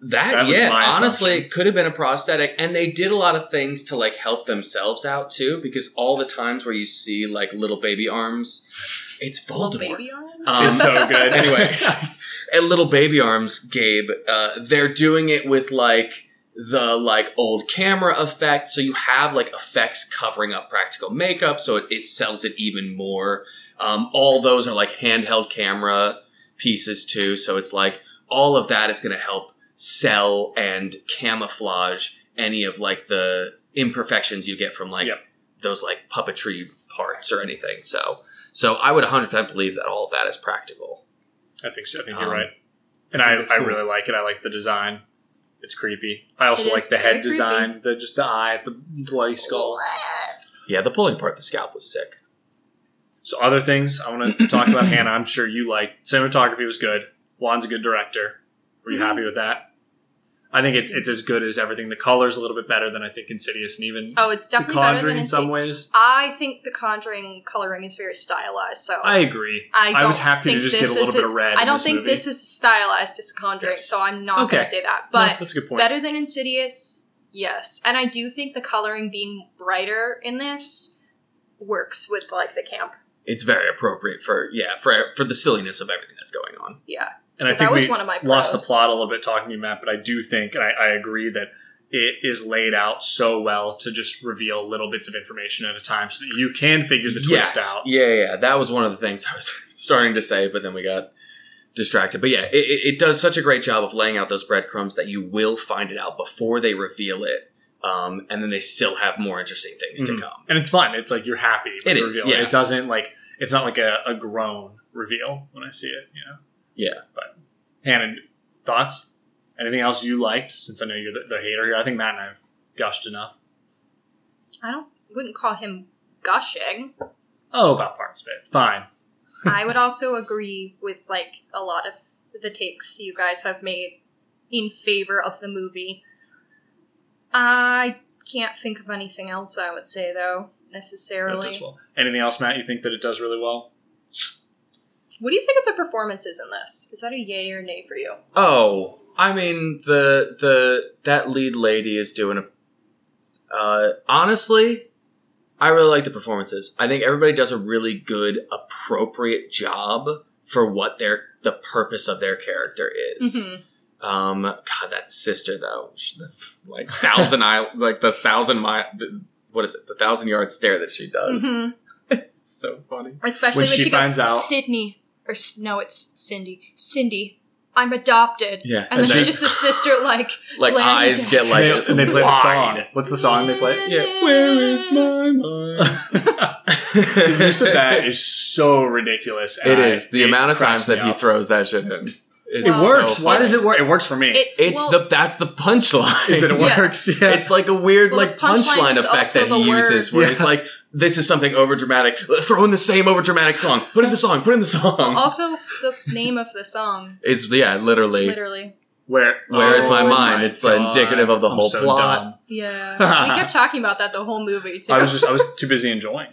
That, That yeah, honestly, it could have been a prosthetic, and they did a lot of things to like help themselves out too. Because all the times where you see like little baby arms, it's Little Voldemort. baby arms. Um, it's so good. anyway. and little baby arms, Gabe, uh, they're doing it with like the like old camera effect. So you have like effects covering up practical makeup, so it, it sells it even more. Um, all those are like handheld camera pieces too. So it's like all of that is going to help sell and camouflage any of like the imperfections you get from like Yep. those like puppetry parts or anything. So so I would 100% believe that all of that is practical. I think so. I think Um, you're right. And I I, I, cool. really like it. I like the design. It's creepy. I also It is like the very head design, the just the eye, the bloody skull. Yeah, the pulling part, the scalp was sick. So other things I want to talk about. Hannah, I'm sure you like cinematography was good. Wan's a good director. Were you Mhm. happy with that? I think it's it's as good as everything. The color's a little bit better than I think Insidious, and even Oh, it's The definitely better than in some ways. I think the Conjuring coloring is very stylized. So I agree. I, I was happy to just get a little bit of red I don't this think movie. this is stylized as Conjuring, Yes. so I'm not Okay. going to say that. No, But that's a good point. better than Insidious, yes. And I do think the coloring being brighter in this works with like the camp. It's very appropriate for yeah for for the silliness of everything that's going on. Yeah, and so I think that was we one of my lost the plot a little bit talking to you, Matt, but I do think, and I, I agree that it is laid out so well to just reveal little bits of information at a time, so that you can figure the twist out. Yeah, yeah, that was one of the things I was starting to say, but then we got distracted. But yeah, it, it, it does such a great job of laying out those breadcrumbs that you will find it out before they reveal it, um, and then they still have more interesting things Mhm. to come. and it's fun. It's like you're happy. With It the is, reveal. yeah. It doesn't like it's not like a, a groan reveal when I see it. You know. Yeah. But Hannah, thoughts? Anything else you liked? Since I know you're the, the hater here, I think Matt and I have gushed enough. I don't wouldn't call him gushing. Oh, about parts of it. Fine. I would also agree with like a lot of the takes you guys have made in favor of the movie. I can't think of anything else I would say though That necessarily. does well. Anything else, Matt? You think that it does really well? What do you think of the performances in this? Is that a yay or nay for you? Oh, I mean the the that lead lady is doing a. Uh, honestly, I really like the performances. I think everybody does a really good, appropriate job for what their the purpose of their character is. Mhm. Um, God, that sister though, she, the, like thousand eye, like the thousand mile, the, what is it? The thousand yard stare that she does. Mhm. It's so funny. Especially When when, she she, finds goes, out- Sydney, or no, it's Cindy. Cindy, I'm adopted. Yeah, And then she- just a sister like, like eyes down. get like and, they, and they play the song. What's the song they play? Yeah, where is my mind? the use of that is so ridiculous. and It I- is the it amount of times that he throws that shit in. Is It Well, works. so Why does it work? It works for me. it's It's well, the that's the punchline. if it works, yeah. It's like a weird Well, like punchline punchline effect that he the uses, word. where he's like, "This is something over dramatic. Throw in the same over dramatic song. Put in the song. Put in the song." also the name of the song, Is yeah, literally. literally. Where Where is my Oh mind? It's, uh, indicative of the I'm whole so plot. dumb. Yeah, we kept talking about that the whole movie too. I was just I was too busy enjoying.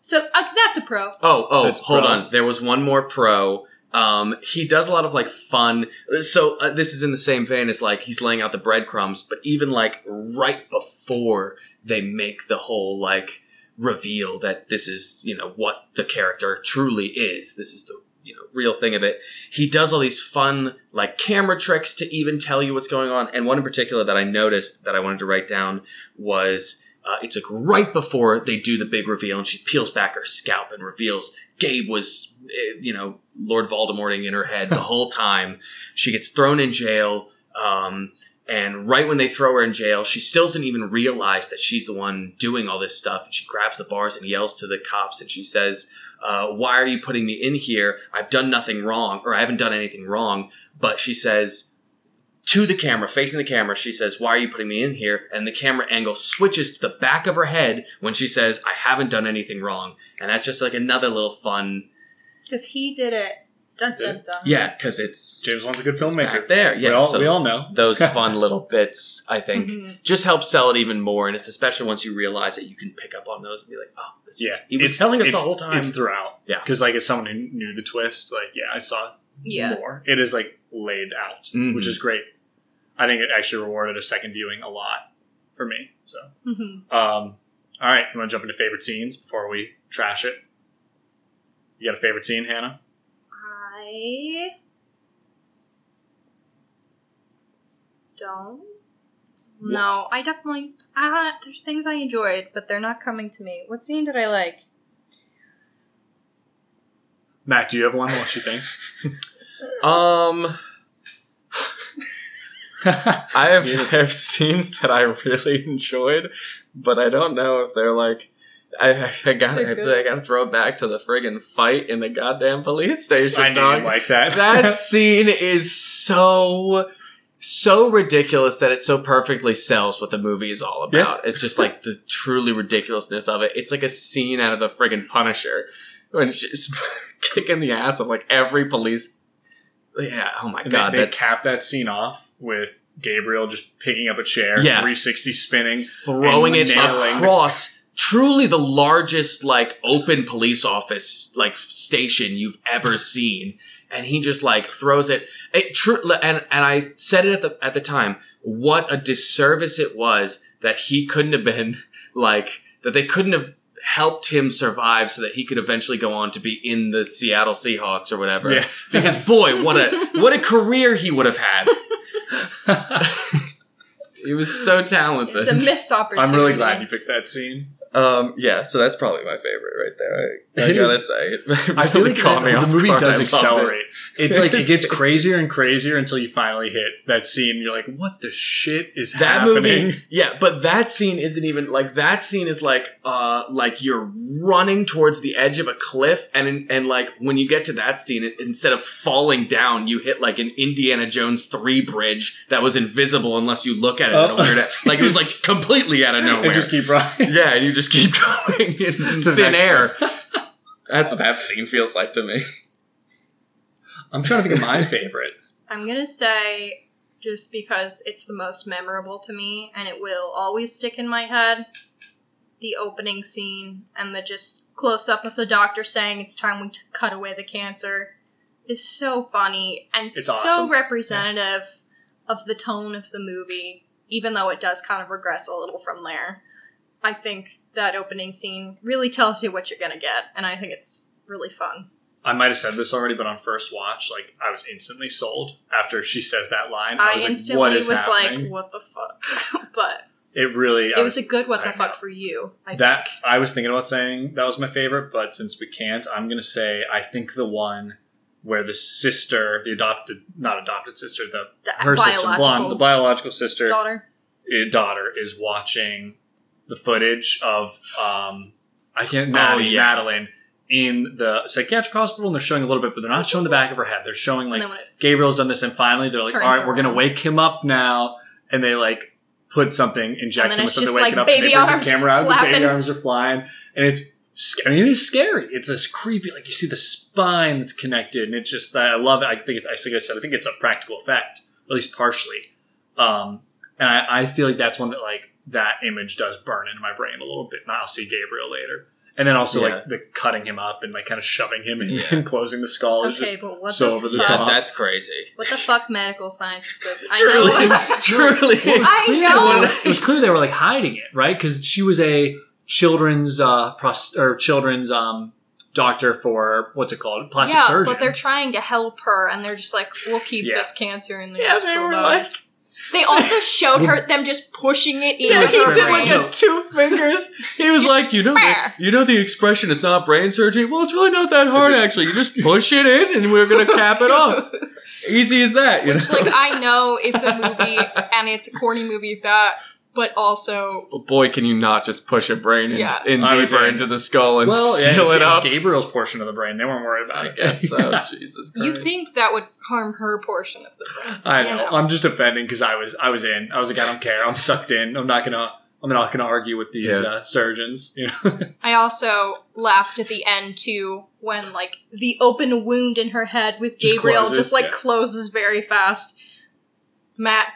So uh, that's a pro. Oh, oh, That's hold pro. on. There was one more pro. Um, he does a lot of like fun. So uh, this is in the same vein as like he's laying out the breadcrumbs, but even like right before they make the whole like reveal that this is you know what the character truly is. This is the you know real thing of it. He does all these fun like camera tricks to even tell you what's going on. And one in particular that I noticed that I wanted to write down was uh, it's like right before they do the big reveal, and she peels back her scalp and reveals Gabe was, eh, you know, Lord Voldemorting in her head the whole time. She gets thrown in jail, um, and right when they throw her in jail, she still doesn't even realize that she's the one doing all this stuff. And she grabs the bars and yells to the cops, and she says, uh, "Why are you putting me in here? I've done nothing wrong, or I haven't done anything wrong." But she says to the camera, facing the camera, she says, Why are you putting me in here? And the camera angle switches to the back of her head when she says, I haven't done anything wrong. And that's just like another little fun. Because he did it. Dun, Did dun, dun. Yeah, because it's, James Wan's a good filmmaker. back there. Yeah, we, all, so we all know. those fun little bits, I think, Mhm. just help sell it even more. And it's especially once you realize that you can pick up on those and be like, Oh, this Yeah, is, he was it's- telling us the whole time. It's throughout. Yeah. because like as someone who knew the twist, like yeah, I saw Yeah. more. It is like laid out, Mhm. which is great. I think it actually rewarded a second viewing a lot for me. So, Mhm. um, all right, you want to jump into favorite scenes before we trash it? You got a favorite scene, Hannah? I don't. No, I definitely. Uh, there's things I enjoyed, but they're not coming to me. What scene did I like? Matt, do you have one? What she thinks? um, I have, Yeah. Have scenes that I really enjoyed, but I don't know if they're like. I, I got They're I, good. I got to throw it back to the friggin' fight in the goddamn police station, I knew dog. you like that. that scene is so so ridiculous that it so perfectly sells what the movie is all about. It's just like the truly ridiculousness of it. It's like a scene out of the friggin' Punisher when she's kicking the ass of like every police. Yeah, oh my And god, they, they that's cap that scene off with Gabriel just picking up a chair, Yeah. 360 spinning. throwing it nailing. across truly the largest like open police office like station you've ever seen and he just like throws it it tr- and and I said it at the at the time what a disservice it was that he couldn't have been like that they couldn't have helped him survive so that he could eventually go on to be in the Seattle Seahawks or whatever Yeah. because boy what a what a career he would have had he was so talented It's a missed opportunity. I'm really glad you picked that scene. Um, yeah, so that's probably my favorite right there. I, I gotta is- say, it I feel like caught the, me the off movie guard. Does loved it. accelerate. It's like it gets crazier and crazier until you finally hit that scene. You're like, what the shit is That happening? movie, yeah, but that scene isn't even like that scene is like uh like you're running towards the edge of a cliff, and and like when you get to that scene, it, instead of falling down, you hit like an Indiana Jones three bridge that was invisible unless you look at it. in a Oh. weird, like it was like completely out of nowhere. And just keep running. yeah, and you just keep going in thin air. That's what that scene feels like to me. I'm trying to think of my favorite. I'm gonna say just because it's the most memorable to me and it will always stick in my head. The opening scene and the just close up of the doctor saying it's time we t- cut away the cancer is so funny and It's so awesome. representative of the tone of the movie, even though it does kind of regress a little from there. I think that opening scene really tells you what you're gonna get, and I think it's really fun. I might have said this already, but on first watch, like I was instantly sold after she says that line. I, I, was like, instantly what is was happening? like, "What the fuck?" but it really it was, a good "What the I fuck" know. for you. I that think. I was thinking about saying that was my favorite, but since we can't, I'm gonna say I think the one where the sister, the adopted, not adopted sister, the the her sister, biological blonde, the biological sister, daughter. eh, daughter is watching the footage of um I can't Maddie, Oh, yeah. Madeline in the psychiatric hospital and they're showing a little bit, but they're not showing the back of her head. They're showing like then when it, Gabriel's done this and finally they're like, Turns All right, we're gonna around. wake him up now and they like put something, inject And him with it's something just, to wake like, it up and baby they bring arms the camera out, the baby arms are flying and it's sc- I mean, it's scary. It's this creepy, like you see the spine that's connected, and it's just I love it. I think, it, I think I said, I think it's a practical effect, at least partially. Um, and I, I feel like that's one that like that image does burn into my brain a little bit. And I'll see Gabriel later, And then also Yeah. like the cutting him up and like kind of shoving him in Yeah. and closing the skull is Okay, just but what so the over the fuck? Yeah, top. that's crazy. What the fuck medical science is this? Truly, I know. truly. Well, it was I know. they were- it was clear they were like hiding it, right? Because she was a children's uh pros- or children's um doctor for what's it called plastic yeah, surgeon. but they're trying to help her, and they're just like, "We'll keep Yeah. this cancer in the Yeah, they were like, They also showed her them just pushing it in. yeah, he her did like brain. a two fingers. He was like, you know, the, you know the expression. It's not brain surgery. Well, it's really not that hard actually. You just push it in, and we're gonna cap it off. Easy as that. You Which, know. like, I know it's a movie and it's a corny movie that, but also, But boy, can you not just push a brain in, Yeah. in I was deeper in. into the skull and well, yeah, seal was, it up? Gabriel's portion of the brain. They weren't worried about I it. guess so. Yeah. Jesus Christ. you think that would harm her portion of the brain. I you know. I'm just offending because I was I was in. I was like, I don't care. I'm sucked in. I'm not gonna. I'm not gonna argue with these Yeah. uh, surgeons. You know. I also laughed at the end too when like the open wound in her head with Just Gabriel closes, just like yeah. closes very fast. Matt,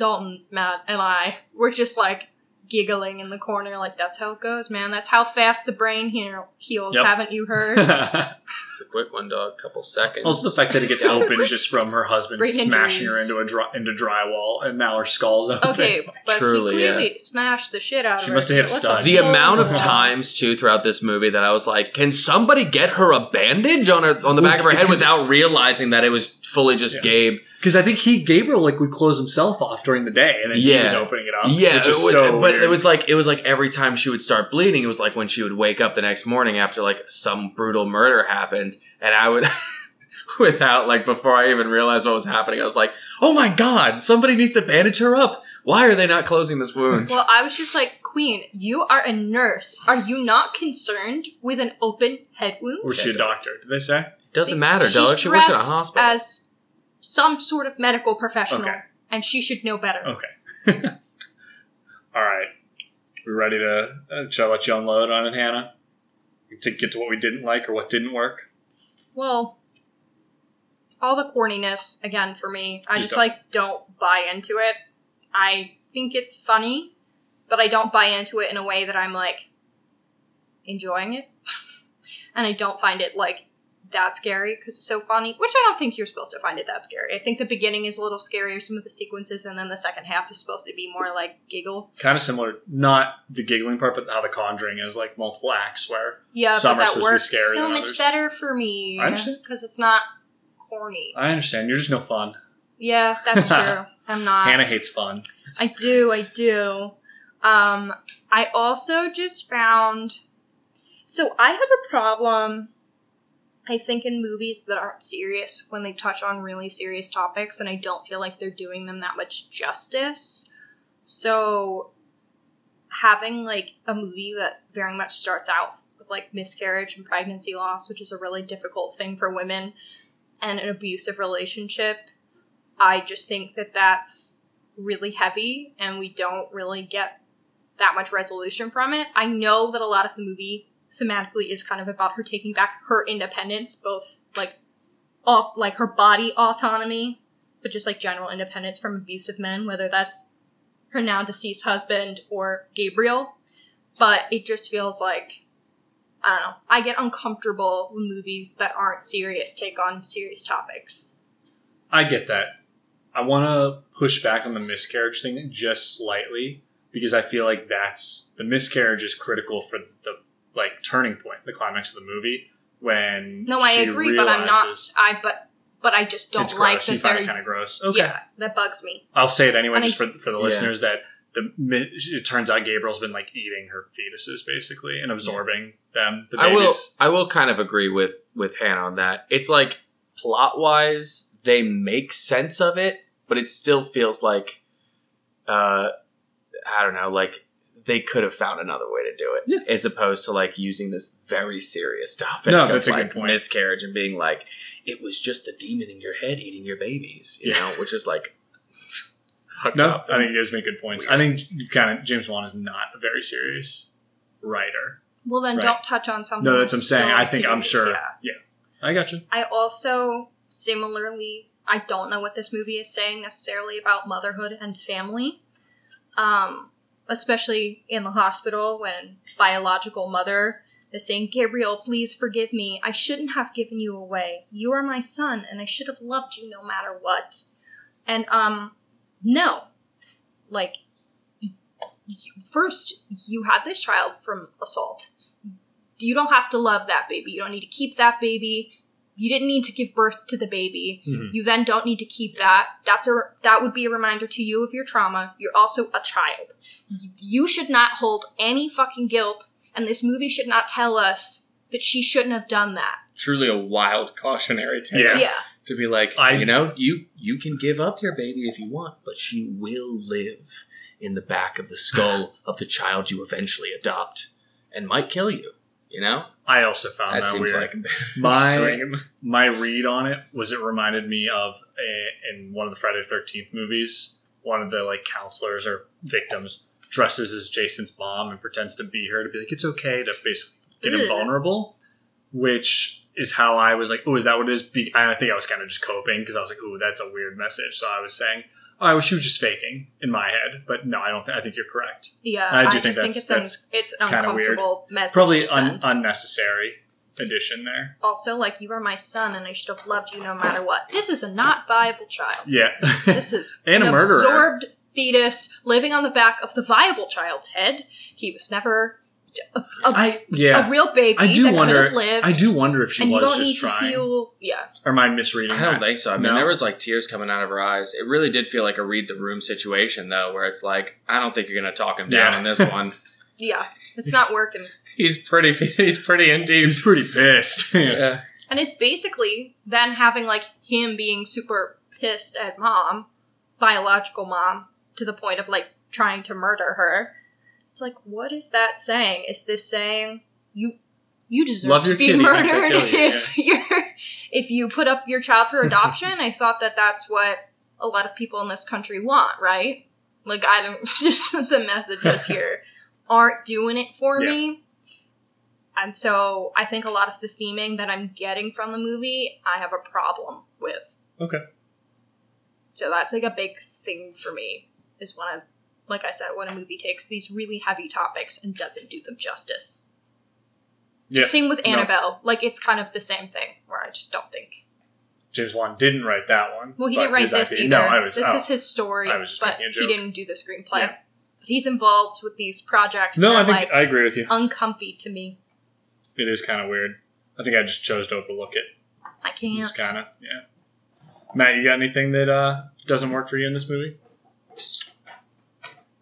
Dalton, Matt, and I were just like giggling in the corner, like that's how it goes, man. That's how fast the brain heal- heals. Yep. Haven't you heard? It's a quick one, dog. Couple seconds. also, the fact that it gets open just from her husband Brain smashing her into a dry, into drywall, and now her skull's open. okay, but Truly, he clearly smashed the shit out She of her. She must have hit a stud. the fuck? amount of times too throughout this movie that I was like, can somebody get her a bandage on her on the back of her head without realizing that it was fully just Yeah. Gabe? Because I think he Gabriel like would close himself off during the day, and then he Yeah. was opening it up. Yeah, which is it was- so but weird. It was like it was like every time she would start bleeding, it was like when she would wake up the next morning after like some brutal murder happened, and I would. Without like before I even realized what was happening, I was like, "Oh my god, somebody needs to bandage her up. Why are they not closing this wound?" Well, I was just like, Queen, you are a nurse. Are you not concerned with an open head wound? was she a doctor? Did they say? Doesn't matter, She's dog. She works at a hospital. As some sort of medical professional, Okay. and she should know better. Okay. All right. We ready to? Uh, shall I let you unload on it, Hannah? To get to what we didn't like or what didn't work. Well, all the corniness again for me. I Just just like don't buy into it. I think it's funny, but I don't buy into it in a way that I'm like enjoying it. and I don't find it like that scary because it's so funny, which I don't think you're supposed to find it that scary. I think the beginning is a little scarier, some of the sequences, and then the second half is supposed to be more like giggle. Kind of similar, not the giggling part, but how the Conjuring is like multiple acts where Yeah, Some are but that supposed to be works so much others. better for me I understand. because it's not corny. I understand you're just no fun. Yeah, that's true. I'm not. Hannah hates fun. I do, I do. Um, I also just found. So I have a problem, I think, in movies that aren't serious when they touch on really serious topics, and I don't feel like they're doing them that much justice. So having like a movie that very much starts out with like miscarriage and pregnancy loss, which is a really difficult thing for women, and an abusive relationship, I just think that that's really heavy and we don't really get that much resolution from it. I know that a lot of the movie thematically is kind of about her taking back her independence, both like off like her body autonomy, but just like general independence from abusive men, whether that's her now deceased husband or Gabriel. But it just feels like I don't know. I get uncomfortable when movies that aren't serious take on serious topics. I get that. I want to push back on the miscarriage thing just slightly because I feel like that's the miscarriage is critical for the like turning point, the climax of the movie when No, I she agree, but I'm not. I but but I just don't it's like gross. You that find they're. it kind of gross. Okay, Yeah, that bugs me. I'll say it anyway, And just I- for for the Yeah. listeners that the it turns out Gabriel's been like eating her fetuses basically and absorbing them. The I will. I will kind of agree with with Hannah on that. It's like plot wise, they make sense of it, but it still feels like, uh, I don't know, like they could have found another way to do it, Yeah. as opposed to like using this very serious topic No, of that's a like good point. miscarriage and being like, it was just the demon in your head eating your babies, you Yeah. know, which is like No, up. I think you guys make good points. I think kind of James Wan is not a very serious writer. Well, then Right. don't touch on something. No, that's what I'm saying. so I think I'm sure. yeah. Yeah, I got you. I also similarly, I don't know what this movie is saying necessarily about motherhood and family. Um, especially in the hospital when biological mother is saying, Gabriel, please forgive me. I shouldn't have given you away. You are my son, and I should have loved you no matter what. And, um, no. Like, first, you had this child from assault. You don't have to love that baby. You don't need to keep that baby. You didn't need to give birth to the baby. Mhm. You then don't need to keep that. That's a that would be a reminder to you of your trauma. You're also a child. You should not hold any fucking guilt, and this movie should not tell us that she shouldn't have done that. Truly a wild cautionary tale. Yeah. Yeah. To be like, I- you know, you you can give up your baby if you want, but she will live in the back of the skull of the child you eventually adopt, and might kill you. You know, I also found that that, seems weird. like My- extreme. my read on it was it reminded me of a, in one of the Friday Thirteenth movies, one of the like counselors or victims dresses as Jason's mom and pretends to be her to be like it's okay to basically get him Ugh. vulnerable, which is how I was like, oh, is that what it is? Be- and I think I was kind of just coping because I was like, oh, that's a weird message. So I was saying, I wish she was just faking in my head, but no, I don't. think I think you're correct. Yeah. I do I, think just think that's- it's an, that's it's an weird. uncomfortable message. Probably un- unnecessary addition there. also, like you are my son, and I should have loved you no matter what. This is a not viable child. Yeah. This is And an a murderer. absorbed fetus living on the back of the viable child's head. He was never a, a, I yeah. a real baby I do that wonder. could have lived. I do wonder if she and you was don't just need trying. to feel. Yeah. or am I misreading? I don't that? think so. I mean, No. there was like tears coming out of her eyes. It really did feel like a read the room situation, though, where it's like, I don't think you're gonna talk him down Yeah. in this one. Yeah. It's not working. he's pretty. He's pretty in deep. He's pretty pissed. Yeah. And it's basically then having like him being super pissed at mom, biological mom, to the point of like trying to murder her. It's like, what is that saying? Is this saying you you deserve Love to be kid, even if they murdered you, if you're if you put up your child for adoption? I thought that that's what a lot of people in this country want, right? Like I don't just the messages here aren't doing it for Yeah. me. And so I think a lot of the theming that I'm getting from the movie, I have a problem with. Okay. So that's like a big thing for me is when I, like I said, when a movie takes these really heavy topics and doesn't do them justice. Yeah. Same with No. Annabelle. Like it's kind of the same thing where I just don't think. James Wan didn't write that one. Well, he didn't write this IP either. No, I was. this oh. is his story, I was just but he didn't do the screenplay. Yeah. But he's involved with these projects. no, that I are, think like I agree with you. uncomfy to me. It is kind of weird. I think I just chose to overlook it. I can't. It's kind of yeah. Matt, you got anything that uh, doesn't work for you in this movie?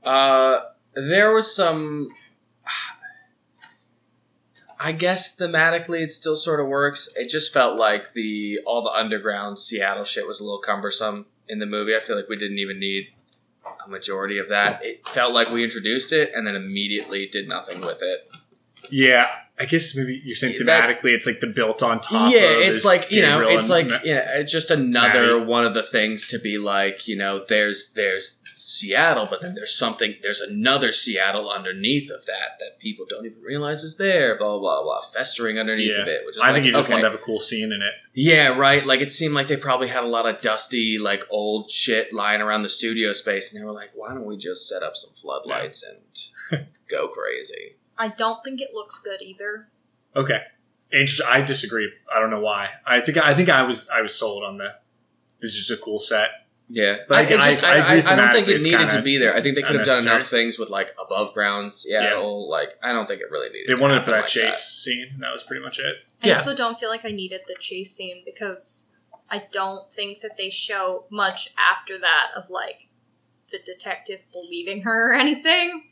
Uh, there was some. I guess thematically it still sort of works. It just felt like the all the underground Seattle shit was a little cumbersome in the movie. I feel like we didn't even need a majority of that. It felt like we introduced it and then immediately did nothing with it. Yeah, I guess maybe you're saying Yeah, that- thematically, it's like the built on top. yeah, it's like you know, it's like Ma- yeah, it's just another Maddie. one of the things to be like, you know, there's there's Seattle, but then there's something, there's another Seattle underneath of that that people don't even realize is there. Blah blah blah, festering underneath Yeah. of it. Which is I like, think you just okay. wanted to have a cool scene in it. Yeah, right. Like it seemed like they probably had a lot of dusty, like old shit lying around the studio space, and they were like, "Why don't we just set up some floodlights and go crazy?" I don't think it looks good either. Okay, Interesting. I disagree. I don't know why. I think I think I was I was sold on the. This is just a cool set. Yeah, But I, I- just, I- I, I I, don't think it needed kinda to be there. I think they could have done enough things with like above ground Seattle. Like I don't think it really needed. They wanted it for happen that like chase scene, and that was pretty much it. I Yeah. also don't feel like I needed the chase scene because I don't think that they show much after that of like the detective believing her or anything,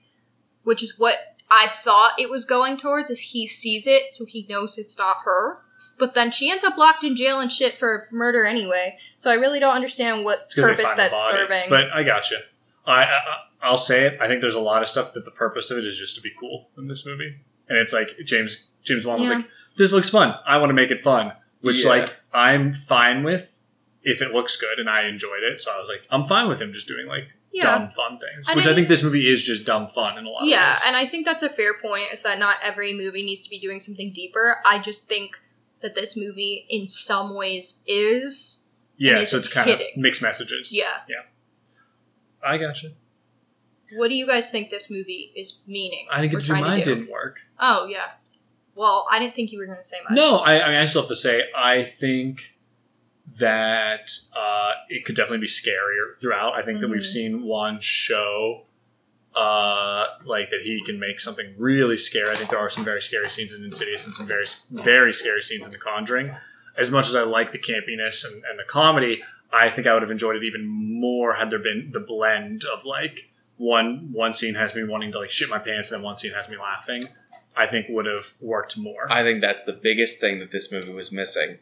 which is what I thought it was going towards. Is he sees it, so he knows it's not her. But then she ends up locked in jail and shit for murder anyway. So I really don't understand what It's 'cause purpose that's serving. But I got you. I, I I'll say it. I think there's a lot of stuff that the purpose of it is just to be cool in this movie, and it's like James James Wan was Yeah. like, "This looks fun. I want to make it fun," which Yeah. like I'm fine with if it looks good and I enjoyed it. So I was like, I'm fine with him just doing like yeah. dumb fun things, And which I I, think this movie is just dumb fun in a lot of Yeah, and I think that's a fair point. Is that not every movie needs to be doing something deeper? I just think that this movie, in some ways, is. yeah, so it's it's kind of mixed messages. Yeah, Yeah. I gotcha. What do you guys think this movie is meaning? I think or it, mine didn't work. Oh yeah. Well, I didn't think you were going to say much. No, I, I mean, I still have to say, I think that uh, it could definitely be scarier throughout. I think that we've Mhm. seen Wan show uh, like that he can make something really scary. I think there are some very scary scenes in Insidious and some very, very scary scenes in The Conjuring. As much as I like the campiness and, and the comedy, I think I would have enjoyed it even more had there been the blend of like one one scene has me wanting to like shit my pants, and then one scene has me laughing. I think would have worked more. I think that's the biggest thing that this movie was missing.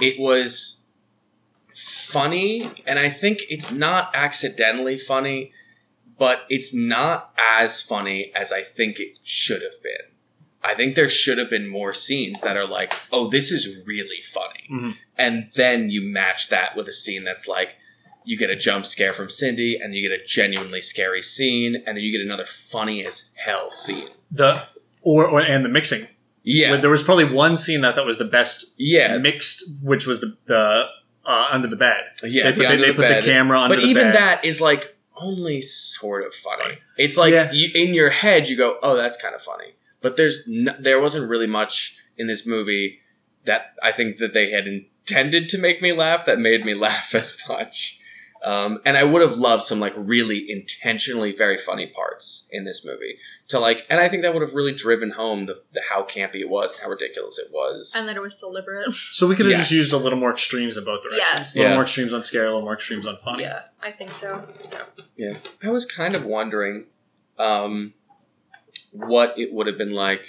It was funny, and I think it's not accidentally funny, but it's not as funny as I think it should have been. I think there should have been more scenes that are like, oh, this is really funny. Mhm. And then you match that with a scene that's like, you get a jump scare from Cindy, and you get a genuinely scary scene, and then you get another funny as hell scene. the or, or and the mixing. Yeah. There was probably one scene that that was the best yeah. mixed, which was the the uh, under the bed. Yeah, they put, under they, they the put bed. the camera under but the even bed. that is like only sort of funny. It's like Yeah. you, in your head you go, "Oh, that's kind of funny," but there's n- there wasn't really much in this movie that I think that they had intended to make me laugh that made me laugh as much. Um, and I would have loved some like really intentionally very funny parts in this movie to like, and I think that would have really driven home the, the how campy it was and how ridiculous it was. And that it was deliberate. so we could have Yes. just used a little more extremes in both directions. Yes. A little Yeah. more extremes on scary, a little more extremes on funny. yeah, I think so. Yeah, I was kind of wondering um, what it would have been like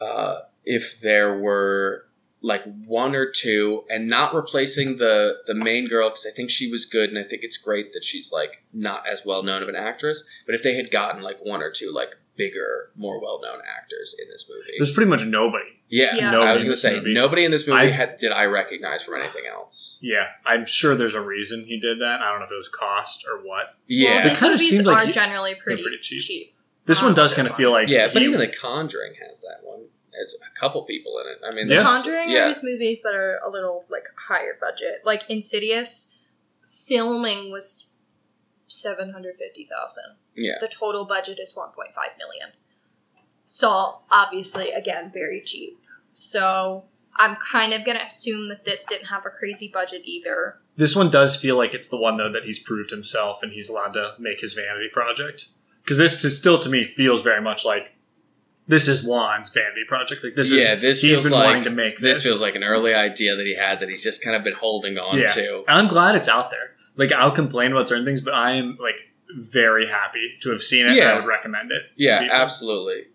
uh, if there were like one or two, and not replacing the the main girl because I think she was good, and I think it's great that she's like not as well known of an actress. But if they had gotten like one or two like bigger, more well known actors in this movie, There's pretty much nobody. yeah, Yeah. I was going to say movie. nobody in this movie I- had, did I recognize from anything else. Yeah, I'm sure there's a reason he did that. I don't know if it was cost or what. Yeah, well, It these kinda movies seemed like are he- generally pretty, pretty cheap. cheap. This Um, one does kind of feel like yeah, but even The Conjuring has that one. It's a couple people in it. I mean, The Yes. Conjuring yeah. are these movies that are a little like higher budget. Like Insidious, filming was seven hundred fifty thousand. Yeah. The total budget is one point five million. So obviously, again, very cheap. So I'm kind of gonna assume that this didn't have a crazy budget either. this one does feel like it's the one though that he's proved himself and he's allowed to make his vanity project. Because this to, still to me feels very much like this is Wan's vanity project. Like this Yeah, is this he's feels been like- wanting to make This this. feels like an early idea that he had that he's just kind of been holding on Yeah. to. I'm glad it's out there. Like I'll complain about certain things, but I am like very happy to have seen it. and Yeah. I would recommend it. Yeah, absolutely.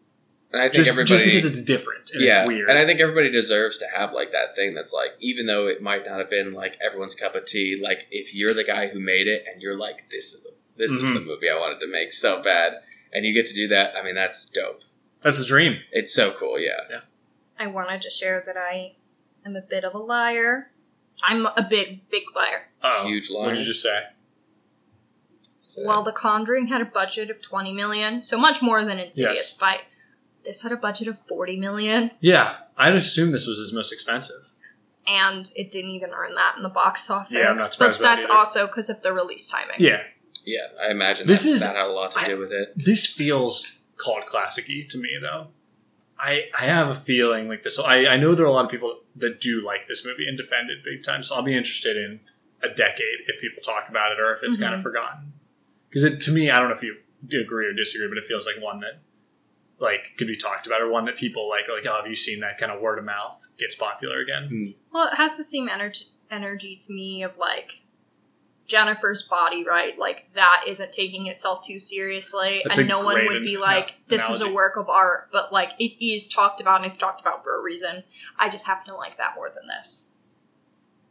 And I think Just, everybody, just because it's different and yeah, it's weird. and I think everybody deserves to have like that thing that's like, even though it might not have been like everyone's cup of tea, like if you're the guy who made it and you're like, this is the this is Mhm. the movie I wanted to make so bad, and you get to do that. I mean, that's dope. That's the dream. It's so cool. Yeah. Yeah. I wanted to share that I am a bit of a liar. I'm a big, big liar. Oh, Huge liar. What did you just say? So- Well, The Conjuring had a budget of 20 million, so much more than Insidious, Yes. but this had a budget of 40 million, Yeah, I'd assume this was his most expensive. and it didn't even earn that in the box office. Yeah, I'm not surprised But about that's that either. also because of the release timing. Yeah, yeah, I imagine This that, is- that had a lot to I- do with it. this feels called classic-y to me though. I I have a feeling like this. I I know there are a lot of people that do like this movie and defend it big time. So I'll be interested in a decade if people talk about it or if it's kind of mm-hmm. forgotten. Because to me, I don't know if you agree or disagree, but it feels like one that like could be talked about or one that people like like oh have you seen that kind of word of mouth gets popular again? Mm. Well, it has the same energy energy to me of like Jennifer's body, right? Like that isn't taking itself too seriously, That's and no one would be an- like, "This is a work of art," but like it is talked about and it's talked about for a reason. I just happen to like that more than this.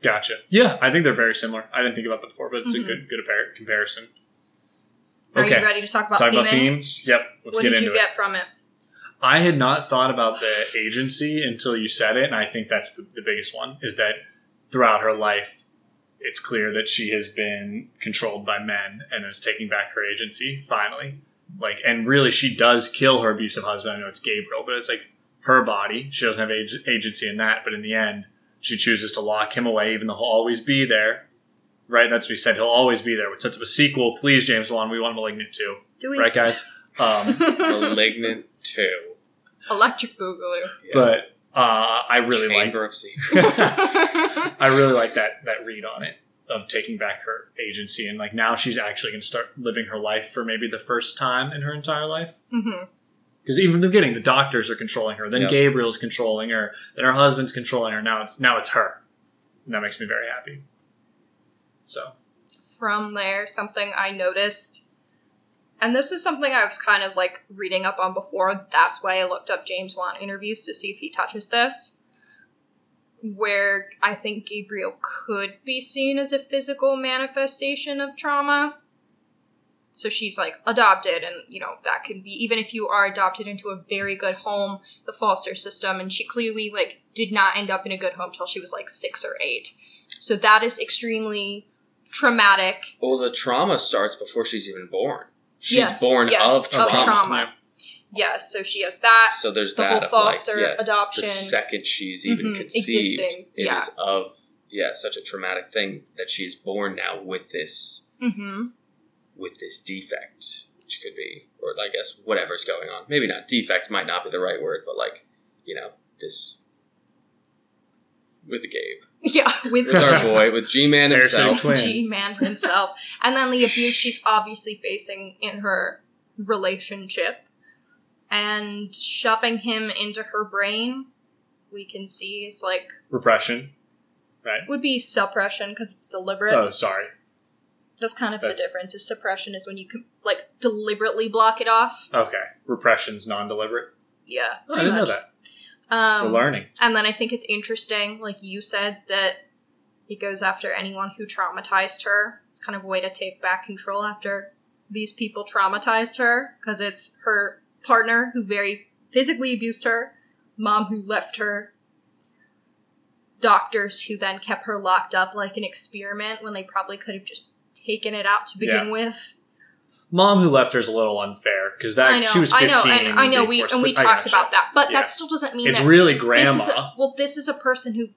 Gotcha. Yeah, I think they're very similar. I didn't think about that before, but it's Mhm. a good good appar- comparison. Are okay, you ready to talk about talk theming? about themes. Yep, let's what get did into you it. get from it? I had not thought about the agency until you said it, and I think that's the, the biggest one. Is that throughout her life, it's clear that she has been controlled by men and is taking back her agency finally. Like, and really, she does kill her abusive husband. I know it's Gabriel, but it's like her body. She doesn't have ag- agency in that, but in the end, she chooses to lock him away, even though he'll always be there. right? That's what he said. He'll always be there. It sets up a sequel. Please, James Wan, we want Malignant too, Do we? right, guys? Um, Malignant Two. Electric Boogaloo. Yeah. but uh, I really like Chamber of Secrets. I really like that that read on it of taking back her agency and like now she's actually going to start living her life for maybe the first time in her entire life. Because even in the beginning, the doctors are controlling her. Then Yeah. Gabriel's controlling her. Then her husband's controlling her. Now it's now it's her, and that makes me very happy. So From there, something I noticed, and this is something I was kind of like reading up on before. That's why I looked up James Wan interviews to see if he touches this. Where I think Gabriel could be seen as a physical manifestation of trauma. So she's like adopted, and you know, that can be even if you are adopted into a very good home, the foster system, and she clearly like did not end up in a good home till she was like six or eight. So that is extremely traumatic. well, the trauma starts before she's even born. She's Yes, born yes, of of trauma. trauma. Yes, so she has that. So there's The that whole of like foster yeah, adoption. the second she's even Mhm, conceived, existing, it is yeah. of yeah such a traumatic thing that she is born now with this hmm with this defect, which could be or I guess whatever's going on. Maybe not defect might not be the right word, but like you know this with Gabe, Yeah, with with our boy, with G Man himself. G Man himself, and then the abuse she's obviously facing in her relationship, and shoving him into her brain. We can see is like repression. Right? Would be suppression because it's deliberate. Oh, sorry. That's kind of That's- the difference. Is suppression is when you can like deliberately block it off. Okay, repression's non-deliberate. Yeah, Oh, I pretty didn't know that. Um, We're learning. And then I think it's interesting, like you said, that he goes after anyone who traumatized her. It's kind of a way to take back control after these people traumatized her, because it's her partner who very physically abused her, mom who left her, doctors who then kept her locked up like an experiment when they probably could have just taken it out to begin Yeah. with. Mom who left her is a little unfair because that I know, she was I fifteen. know, and I know we and we I talked gotcha. about that, but Yeah. that still doesn't mean It's that really this grandma. is a, well, this is a person who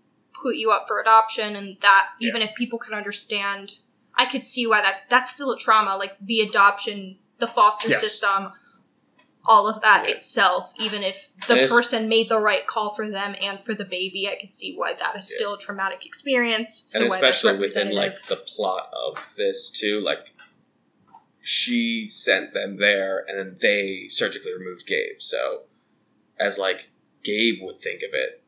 put you up for adoption, and that even if people can understand, I could see why that that's still a trauma. Like the adoption, the foster Yes. system, all of that Yeah. itself. Even if the And it's- person made the right call for them and for the baby, I could see why that is Yeah. still a traumatic experience. So and why that's especially within representative. like the plot of this too like she sent them there and then they surgically removed gabe so as like gabe would think of it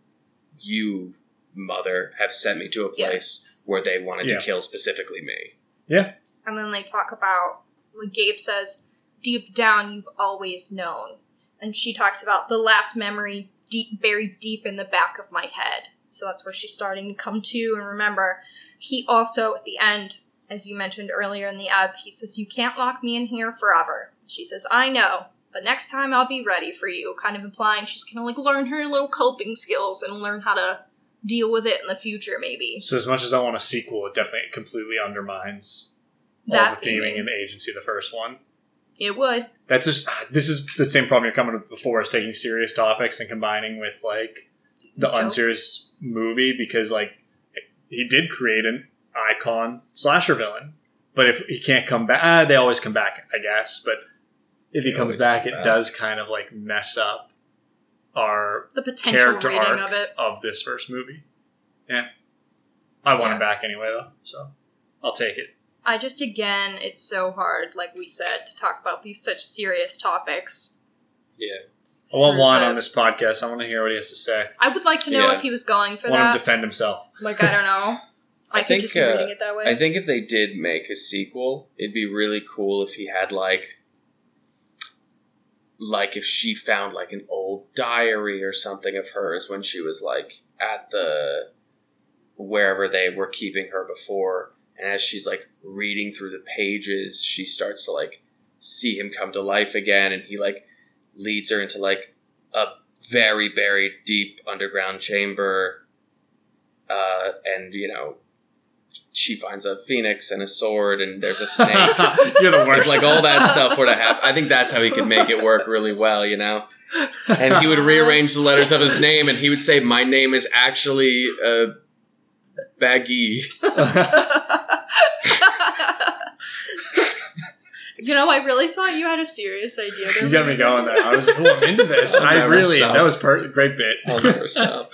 you mother have sent me to a place Yes. where they wanted Yeah. to kill specifically me Yeah. And then they talk about, like Gabe says, deep down you've always known. And she talks about the last memory deep, buried deep in the back of my head. So that's where she's starting to come to and remember. He also, at the end, as you mentioned earlier in the app, he says, You can't lock me in here forever. She says, I know, but next time I'll be ready for you. Kind of implying she's gonna like learn her little coping skills and learn how to deal with it in the future, maybe. So as much as I want a sequel, it definitely completely undermines That all the theming theming. and the agency of the first one. It would. That's just ah, this is the same problem you're coming with before is taking serious topics and combining with like the Joke. unserious movie because like he did create an icon slasher villain, but if he can't come back, ah, they always come back, I guess. But if he They comes back, come it back. does kind of like mess up our The potential Character reading arc. of it. of this first movie. Yeah, I want Yeah. him back anyway though, so I'll take it. I just again, it's so hard, like we said, to talk about these such serious topics. yeah I want For Wan on this podcast. I want to hear what he has to say. I would like to know Yeah. if he was going for I want him that. to defend himself. like I don't know. I, I think, just uh, reading it that way. I think if they did make a sequel, it'd be really cool if he had like like if she found like an old diary or something of hers when she was like at the wherever they were keeping her before and as she's like reading through the pages she starts to like see him come to life again and he like leads her into like a very buried deep underground chamber uh and you know she finds a phoenix and a sword and there's a snake. You're the worst. Like, like all that stuff would have happened. I think that's how he could make it work really well, you know. And he would rearrange the letters of his name and he would say, "My name is actually uh, Baggy." You know, I really thought you had a serious idea. There you got me going there. I was, oh, I'm into this. I really, stop. that was per- great bit. I'll never stop.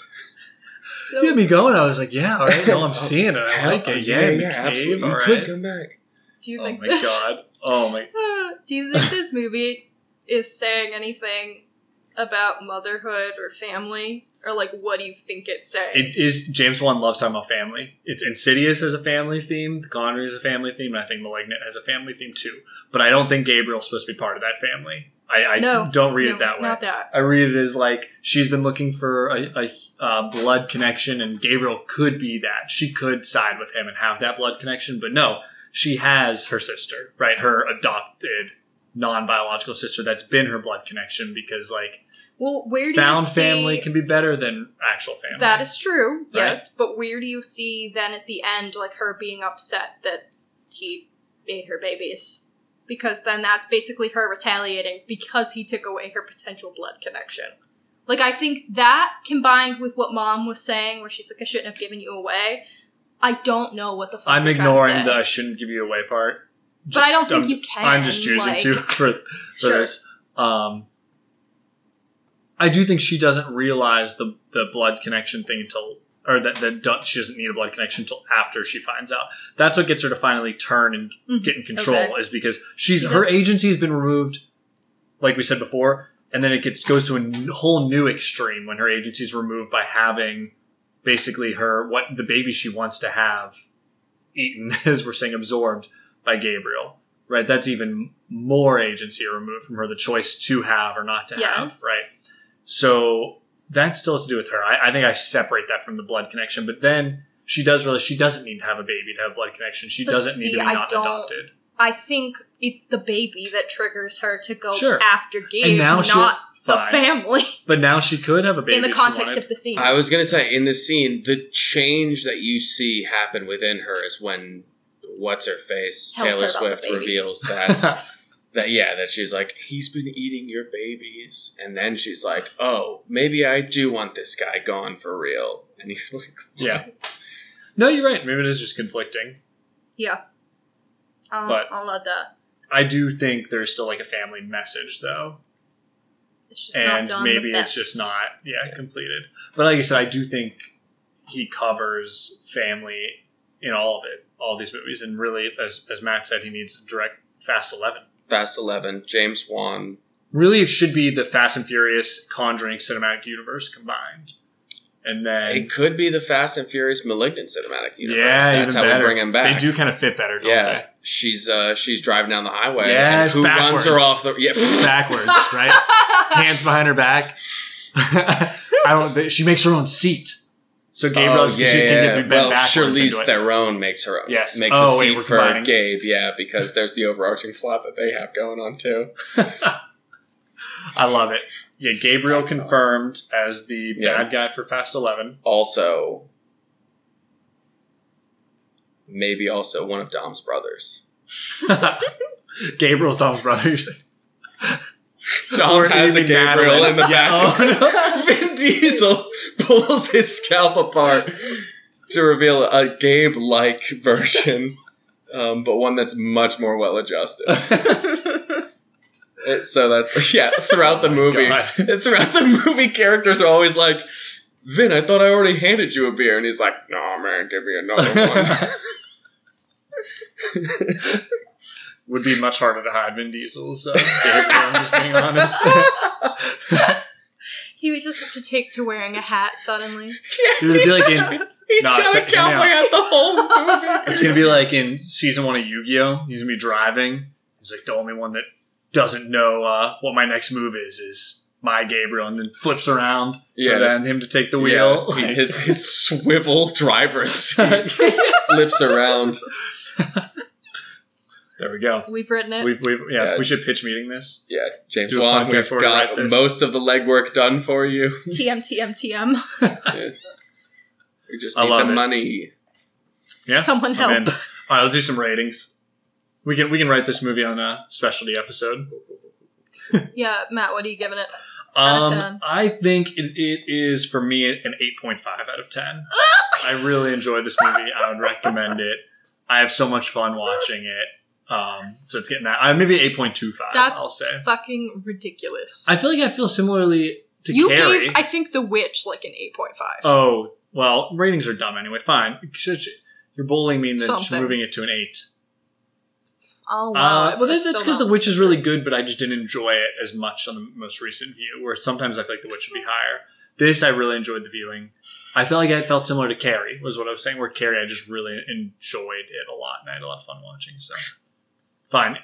So, You got me going. I was like, yeah, all right. No, I'm seeing it. I Hell, like it. yeah, Yeah, yeah, cave, absolutely. all You could come back. do you Oh think my this, god. Oh my. Do you think this movie is saying anything about motherhood or family? Or like what do you think it's saying? It is James Wan loves talking about family. It's Insidious as a family theme. The Conjuring is a family theme, and I think Malignant has a family theme too. But I don't think Gabriel's supposed to be part of that family. I, I No. don't read No, it that way. Not that. I read it as like she's been looking for a, a, uh blood connection, and Gabriel could be that. She could side with him and have that blood connection, but no, she has her sister, right? Her adopted, non biological sister that's been her blood connection because like Well, where do found family can be better than actual family. That is true, Right. yes. But where do you see then at the end, like her being upset that he made her babies? Because then that's basically her retaliating because he took away her potential blood connection. Like, I think that combined with what mom was saying, where she's like, I shouldn't have given you away, I don't know what the fuck I'm ignoring the I shouldn't give you away part. But I don't think I'm- you can. I'm just choosing like- to for, for Sure. this. Um, I do think she doesn't realize the the blood connection thing until, or that that do- she doesn't need a blood connection until after she finds out. That's what gets her to finally turn and Mhm. get in control. Okay. Is because she's She her agency has been removed, like we said before, and then it gets goes to a n- whole new extreme when her agency is removed by having basically her what the baby she wants to have eaten, as we're saying, absorbed by Gabriel. Right, that's even more agency removed from her, the choice to have or not to have. Right, so that still has to do with her. I, I think I separate that from the blood connection, but then she does realize she doesn't need to have a baby to have blood connection. She But doesn't need to be I not don't- adopted. I think it's the baby that triggers her to go Sure. after Gabe, And now she'll- not the Fine. family. But now she could have a baby in the context of the scene. I was gonna say in the scene, the change that you see happen within her is when what's her face Tells Taylor about Swift reveals that that yeah that she's like he's been eating your babies, and then she's like, oh maybe I do want this guy gone for real, and you're like, what? Yeah. no, you're right. Maybe it is just conflicting. yeah. I'll, But- I'll let that. I do think there's still like a family message though, It's just and not done maybe the it's just not yeah completed. But like I said, I do think he covers family in all of it, all these movies, and really, as as Matt said, he needs direct Fast Eleven. Fast Eleven, James Wan. Really, it should be the Fast and Furious Conjuring cinematic universe combined, and then It could be the Fast and Furious Malignant cinematic universe. yeah, that's how better. we bring him back. They do kind of fit better, don't yeah, she's uh she's driving down the highway. Yeah, and who backwards. runs her off the yeah? Backwards, right? Hands behind her back. I don't. She makes her own seat, so Gabriel oh, yeah, she can yeah. get Well, Charlize. Theron makes her own. Yes. makes Oh, a wait, seat for combining. Gabe. Yeah, because there's the overarching plot that they have going on too. I love it. Yeah, Gabriel Excellent. confirmed as the Yeah. bad guy for Fast Eleven. Also, maybe also one of Dom's brothers. Gabriel's Dom's brother. You're saying? Dom Or has a Gabriel in the Yeah, back. oh, Vin Diesel pulls his scalp apart to reveal a Gabe-like version, um, but one that's much more well adjusted. It- so that's yeah. Throughout the movie, God. throughout the movie, characters are always like, "Vin, I thought I already handed you a beer," and he's like, "No, man, give me another one." Would be much harder to hide Vin Diesel's uh, Gabriel. I'm just being honest. he would just have to take to wearing a hat suddenly. yeah, It would be he's like in- he's No, got check a cowboy out. hat the whole movie. It's gonna be like in season one of Yu-Gi-Oh. He's gonna be driving. He's like the only one that doesn't know uh, what my next move is. Is my Gabriel, and then flips around Yeah, for then him to take the wheel. Yeah, he- his his swivel driver seat flips around. There we go. We've written it. We've, we've yeah, Yeah. We should pitch meeting this. Yeah, James Do Wan, we've where got most of the legwork done for you. TM TM TM. We just I need the it. money. Yeah, Someone I'm help. All right, let's do some ratings. We can we can write this movie on a specialty episode. Yeah, Matt, what are you giving it? Out of Um, 10. I think it, it is for me an eight point five out of ten. I really enjoyed this movie. I would recommend it. I have so much fun watching it. Um, so it's getting that. Uh, maybe eight point two five. That's I'll say. fucking ridiculous. I feel like I feel similarly to you Carrie. gave, I think, The Witch like an 8.5. oh well, ratings are dumb anyway. Fine. You're bullying me and then just Something. moving it to an eight. Oh, wow. Uh, well, that's because The Witch is really good, but I just didn't enjoy it as much on the most recent view. Where sometimes I feel like The Witch would be higher. This I really enjoyed the viewing. I felt like I felt similar to Carrie, was what I was saying. Where Carrie, I just really enjoyed it a lot, and I had a lot of fun watching. So, fine.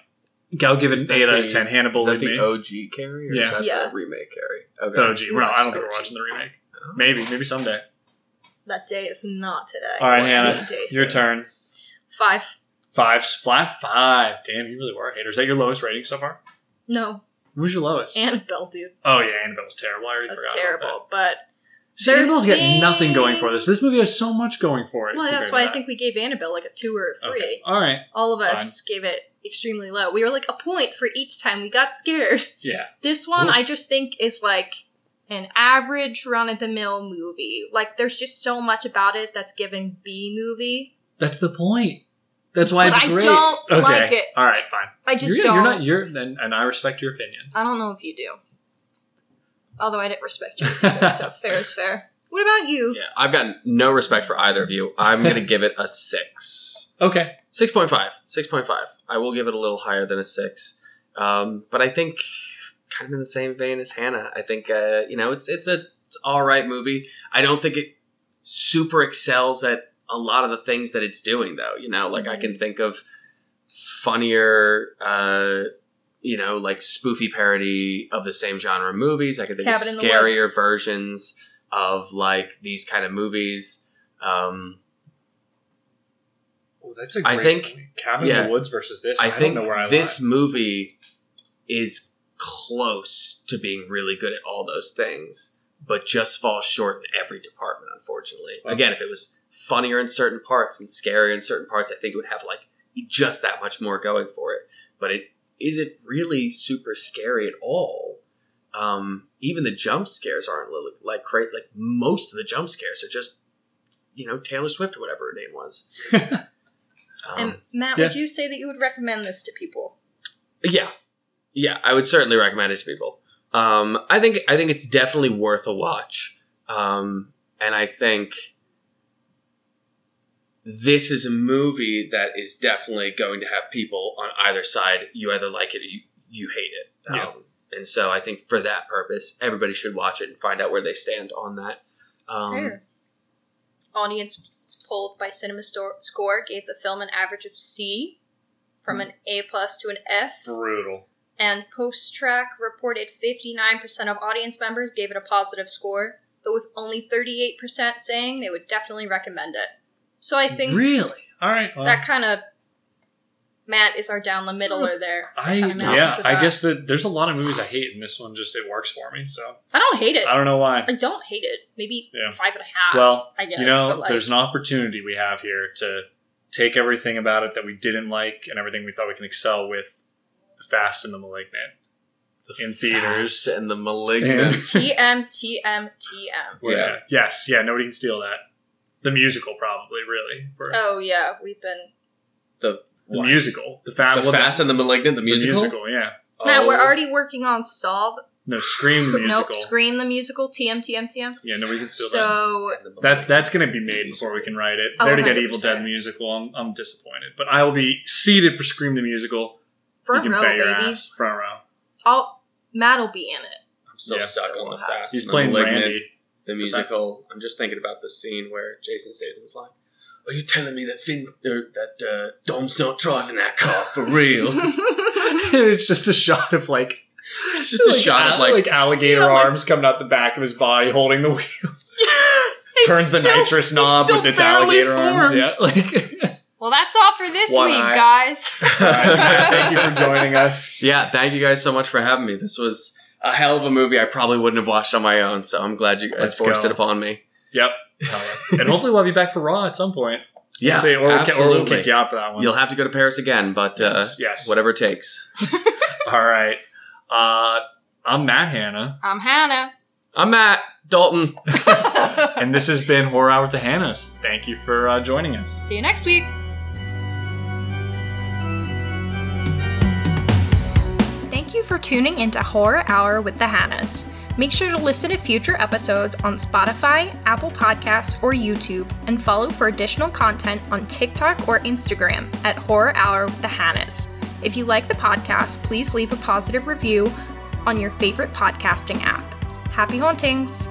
I'll give it an that eight out of ten. Hannah Is that the me. OG Carrie or Yeah. is that Yeah. the remake Carrie? Okay. Oh, gee, we're not, I don't think we're watching the remake. Oh. Maybe, maybe someday. That day is not today. All right, Or Hannah, any day your soon. turn. Five. Five, flat five. Damn, you really were a hater. Is that your lowest rating so far? No. Who's your lowest? Annabelle, dude. oh yeah, Annabelle was terrible. I already That's forgot. about terrible. But that. See, There's Annabelle's got nothing going for this. This movie has so much going for it. well, compared that's to why I that. think we gave Annabelle like a two or a three. Okay. All right. All of us gave it extremely low. We were like a point for each time we got scared. Yeah. This one, Oof. I just think is like an average run of the mill movie. Like, there's just so much about it that's giving B movie. That's the point. That's why But it's I great. don't okay. like it. All right, fine. I just you're, don't. You're not. You're then, and I respect your opinion. I don't know if you do. Although I didn't respect yours either, so fair is fair. What about you? Yeah, I've got no respect for either of you. I'm going to give it a six. Okay. 6.5. 6.5. I will give it a little higher than a 6. Um, but I think kind of in the same vein as Hannah. I think uh, you know, it's it's a it's all right movie. I don't think it super excels at a lot of the things that it's doing though, you know, like I can think of funnier uh you know, like spoofy parody of the same genre movies. I can think Cabin of scarier versions of like these kind of movies. Um Well, that's a I great think- movie. Cabin in the Woods versus this. I, I, think don't know where I this lie. movie is close to being really good at all those things, but just falls short in every department, unfortunately. Again, if it was funnier in certain parts and scarier in certain parts, I think it would have like just that much more going for it. But it isn't really super scary at all. Um, even the jump scares aren't li- like great. Like most of the jump scares are just, you know, Taylor Swift or whatever her name was. Um, And Matt, yeah. would you say that you would recommend this to people? Yeah, yeah, I would certainly recommend it to people. Um, I think I think it's definitely worth a watch, um, and I think this is a movie that is definitely going to have people on either side. You either like it or you, you hate it. Yeah. And so I think for that purpose, everybody should watch it and find out where they stand on that. Um, Fair. Audience polled by Cinema Score gave the film an average of C, from an A plus to an F, Brutal. and PostTrak reported 59% of audience members gave it a positive score, but with only 38% saying they would definitely recommend it. So I think Really? All right. Well, that kind of Matt is our down the middler hmm. there. I yeah. I guess that there's a lot of movies I hate, and this one just it works for me. So I don't hate it. I don't know why. I don't hate it. Maybe Yeah. five and a half. Well, I guess. you know, like, there's an opportunity we have here to take everything about it that we didn't like and everything we thought we can excel with the Fast and the Malignant. the In theaters. Fast and the malignant. TM TM TM. Where- Yeah. Yes. Yeah. Nobody can steal that. The musical, probably, really. For Oh yeah, we've been the the what? musical, the Fast, the Fast and the Malignant, the the musical. musical. Yeah. Matt. Oh. We're already working on Saw. No, Scream the musical. Nope, Scream the musical. TM TM TM. Yeah. Nobody can still. So And the That's that's going to be made before we can write it. Oh, There to get Evil Dead musical. I'm, I'm disappointed, but I will be seated for Scream the musical. front you can row, bet your baby. ass. Front row. I'll Matt will be in it. I'm still Yeah. stuck on the Fast. He's and the playing Malignant. Randy. the musical. I'm just thinking about the scene where Jason Statham's like, "Are you telling me that Vin or that uh, Dom's not driving that car for real?" it's just a shot of like it's just a like, shot of al- like, alligator Yeah, like- arms coming out the back of his body, holding the wheel. It's Turns the still- nitrous knob with its barely alligator arms. Yeah. Like, well, that's all for this One week, eye. guys. All right, thank you for joining us. Yeah, thank you guys so much for having me. This was a hell of a movie. I probably wouldn't have watched on my own, so I'm glad you guys Let's forced go. it upon me. Yep. And hopefully we'll have you back for Raw at some point. Yeah, Say- or, we'll, ki- or we'll absolutely. kick you out for that one. You'll have to go to Paris again, but uh, Yes, yes. whatever it takes. All right. Uh, I'm Matt Hanna, I'm Hannah. I'm Matt Dalton. and this has been Horror Hour with the Hannas. Thank you for uh, joining us. See you next week. Thank you for tuning into Horror Hour with the Hannas. Make sure to listen to future episodes on Spotify, Apple Podcasts, or YouTube, and follow for additional content on TikTok or Instagram at Horror Hour with the Hannas. If you like the podcast, please leave a positive review on your favorite podcasting app. Happy hauntings!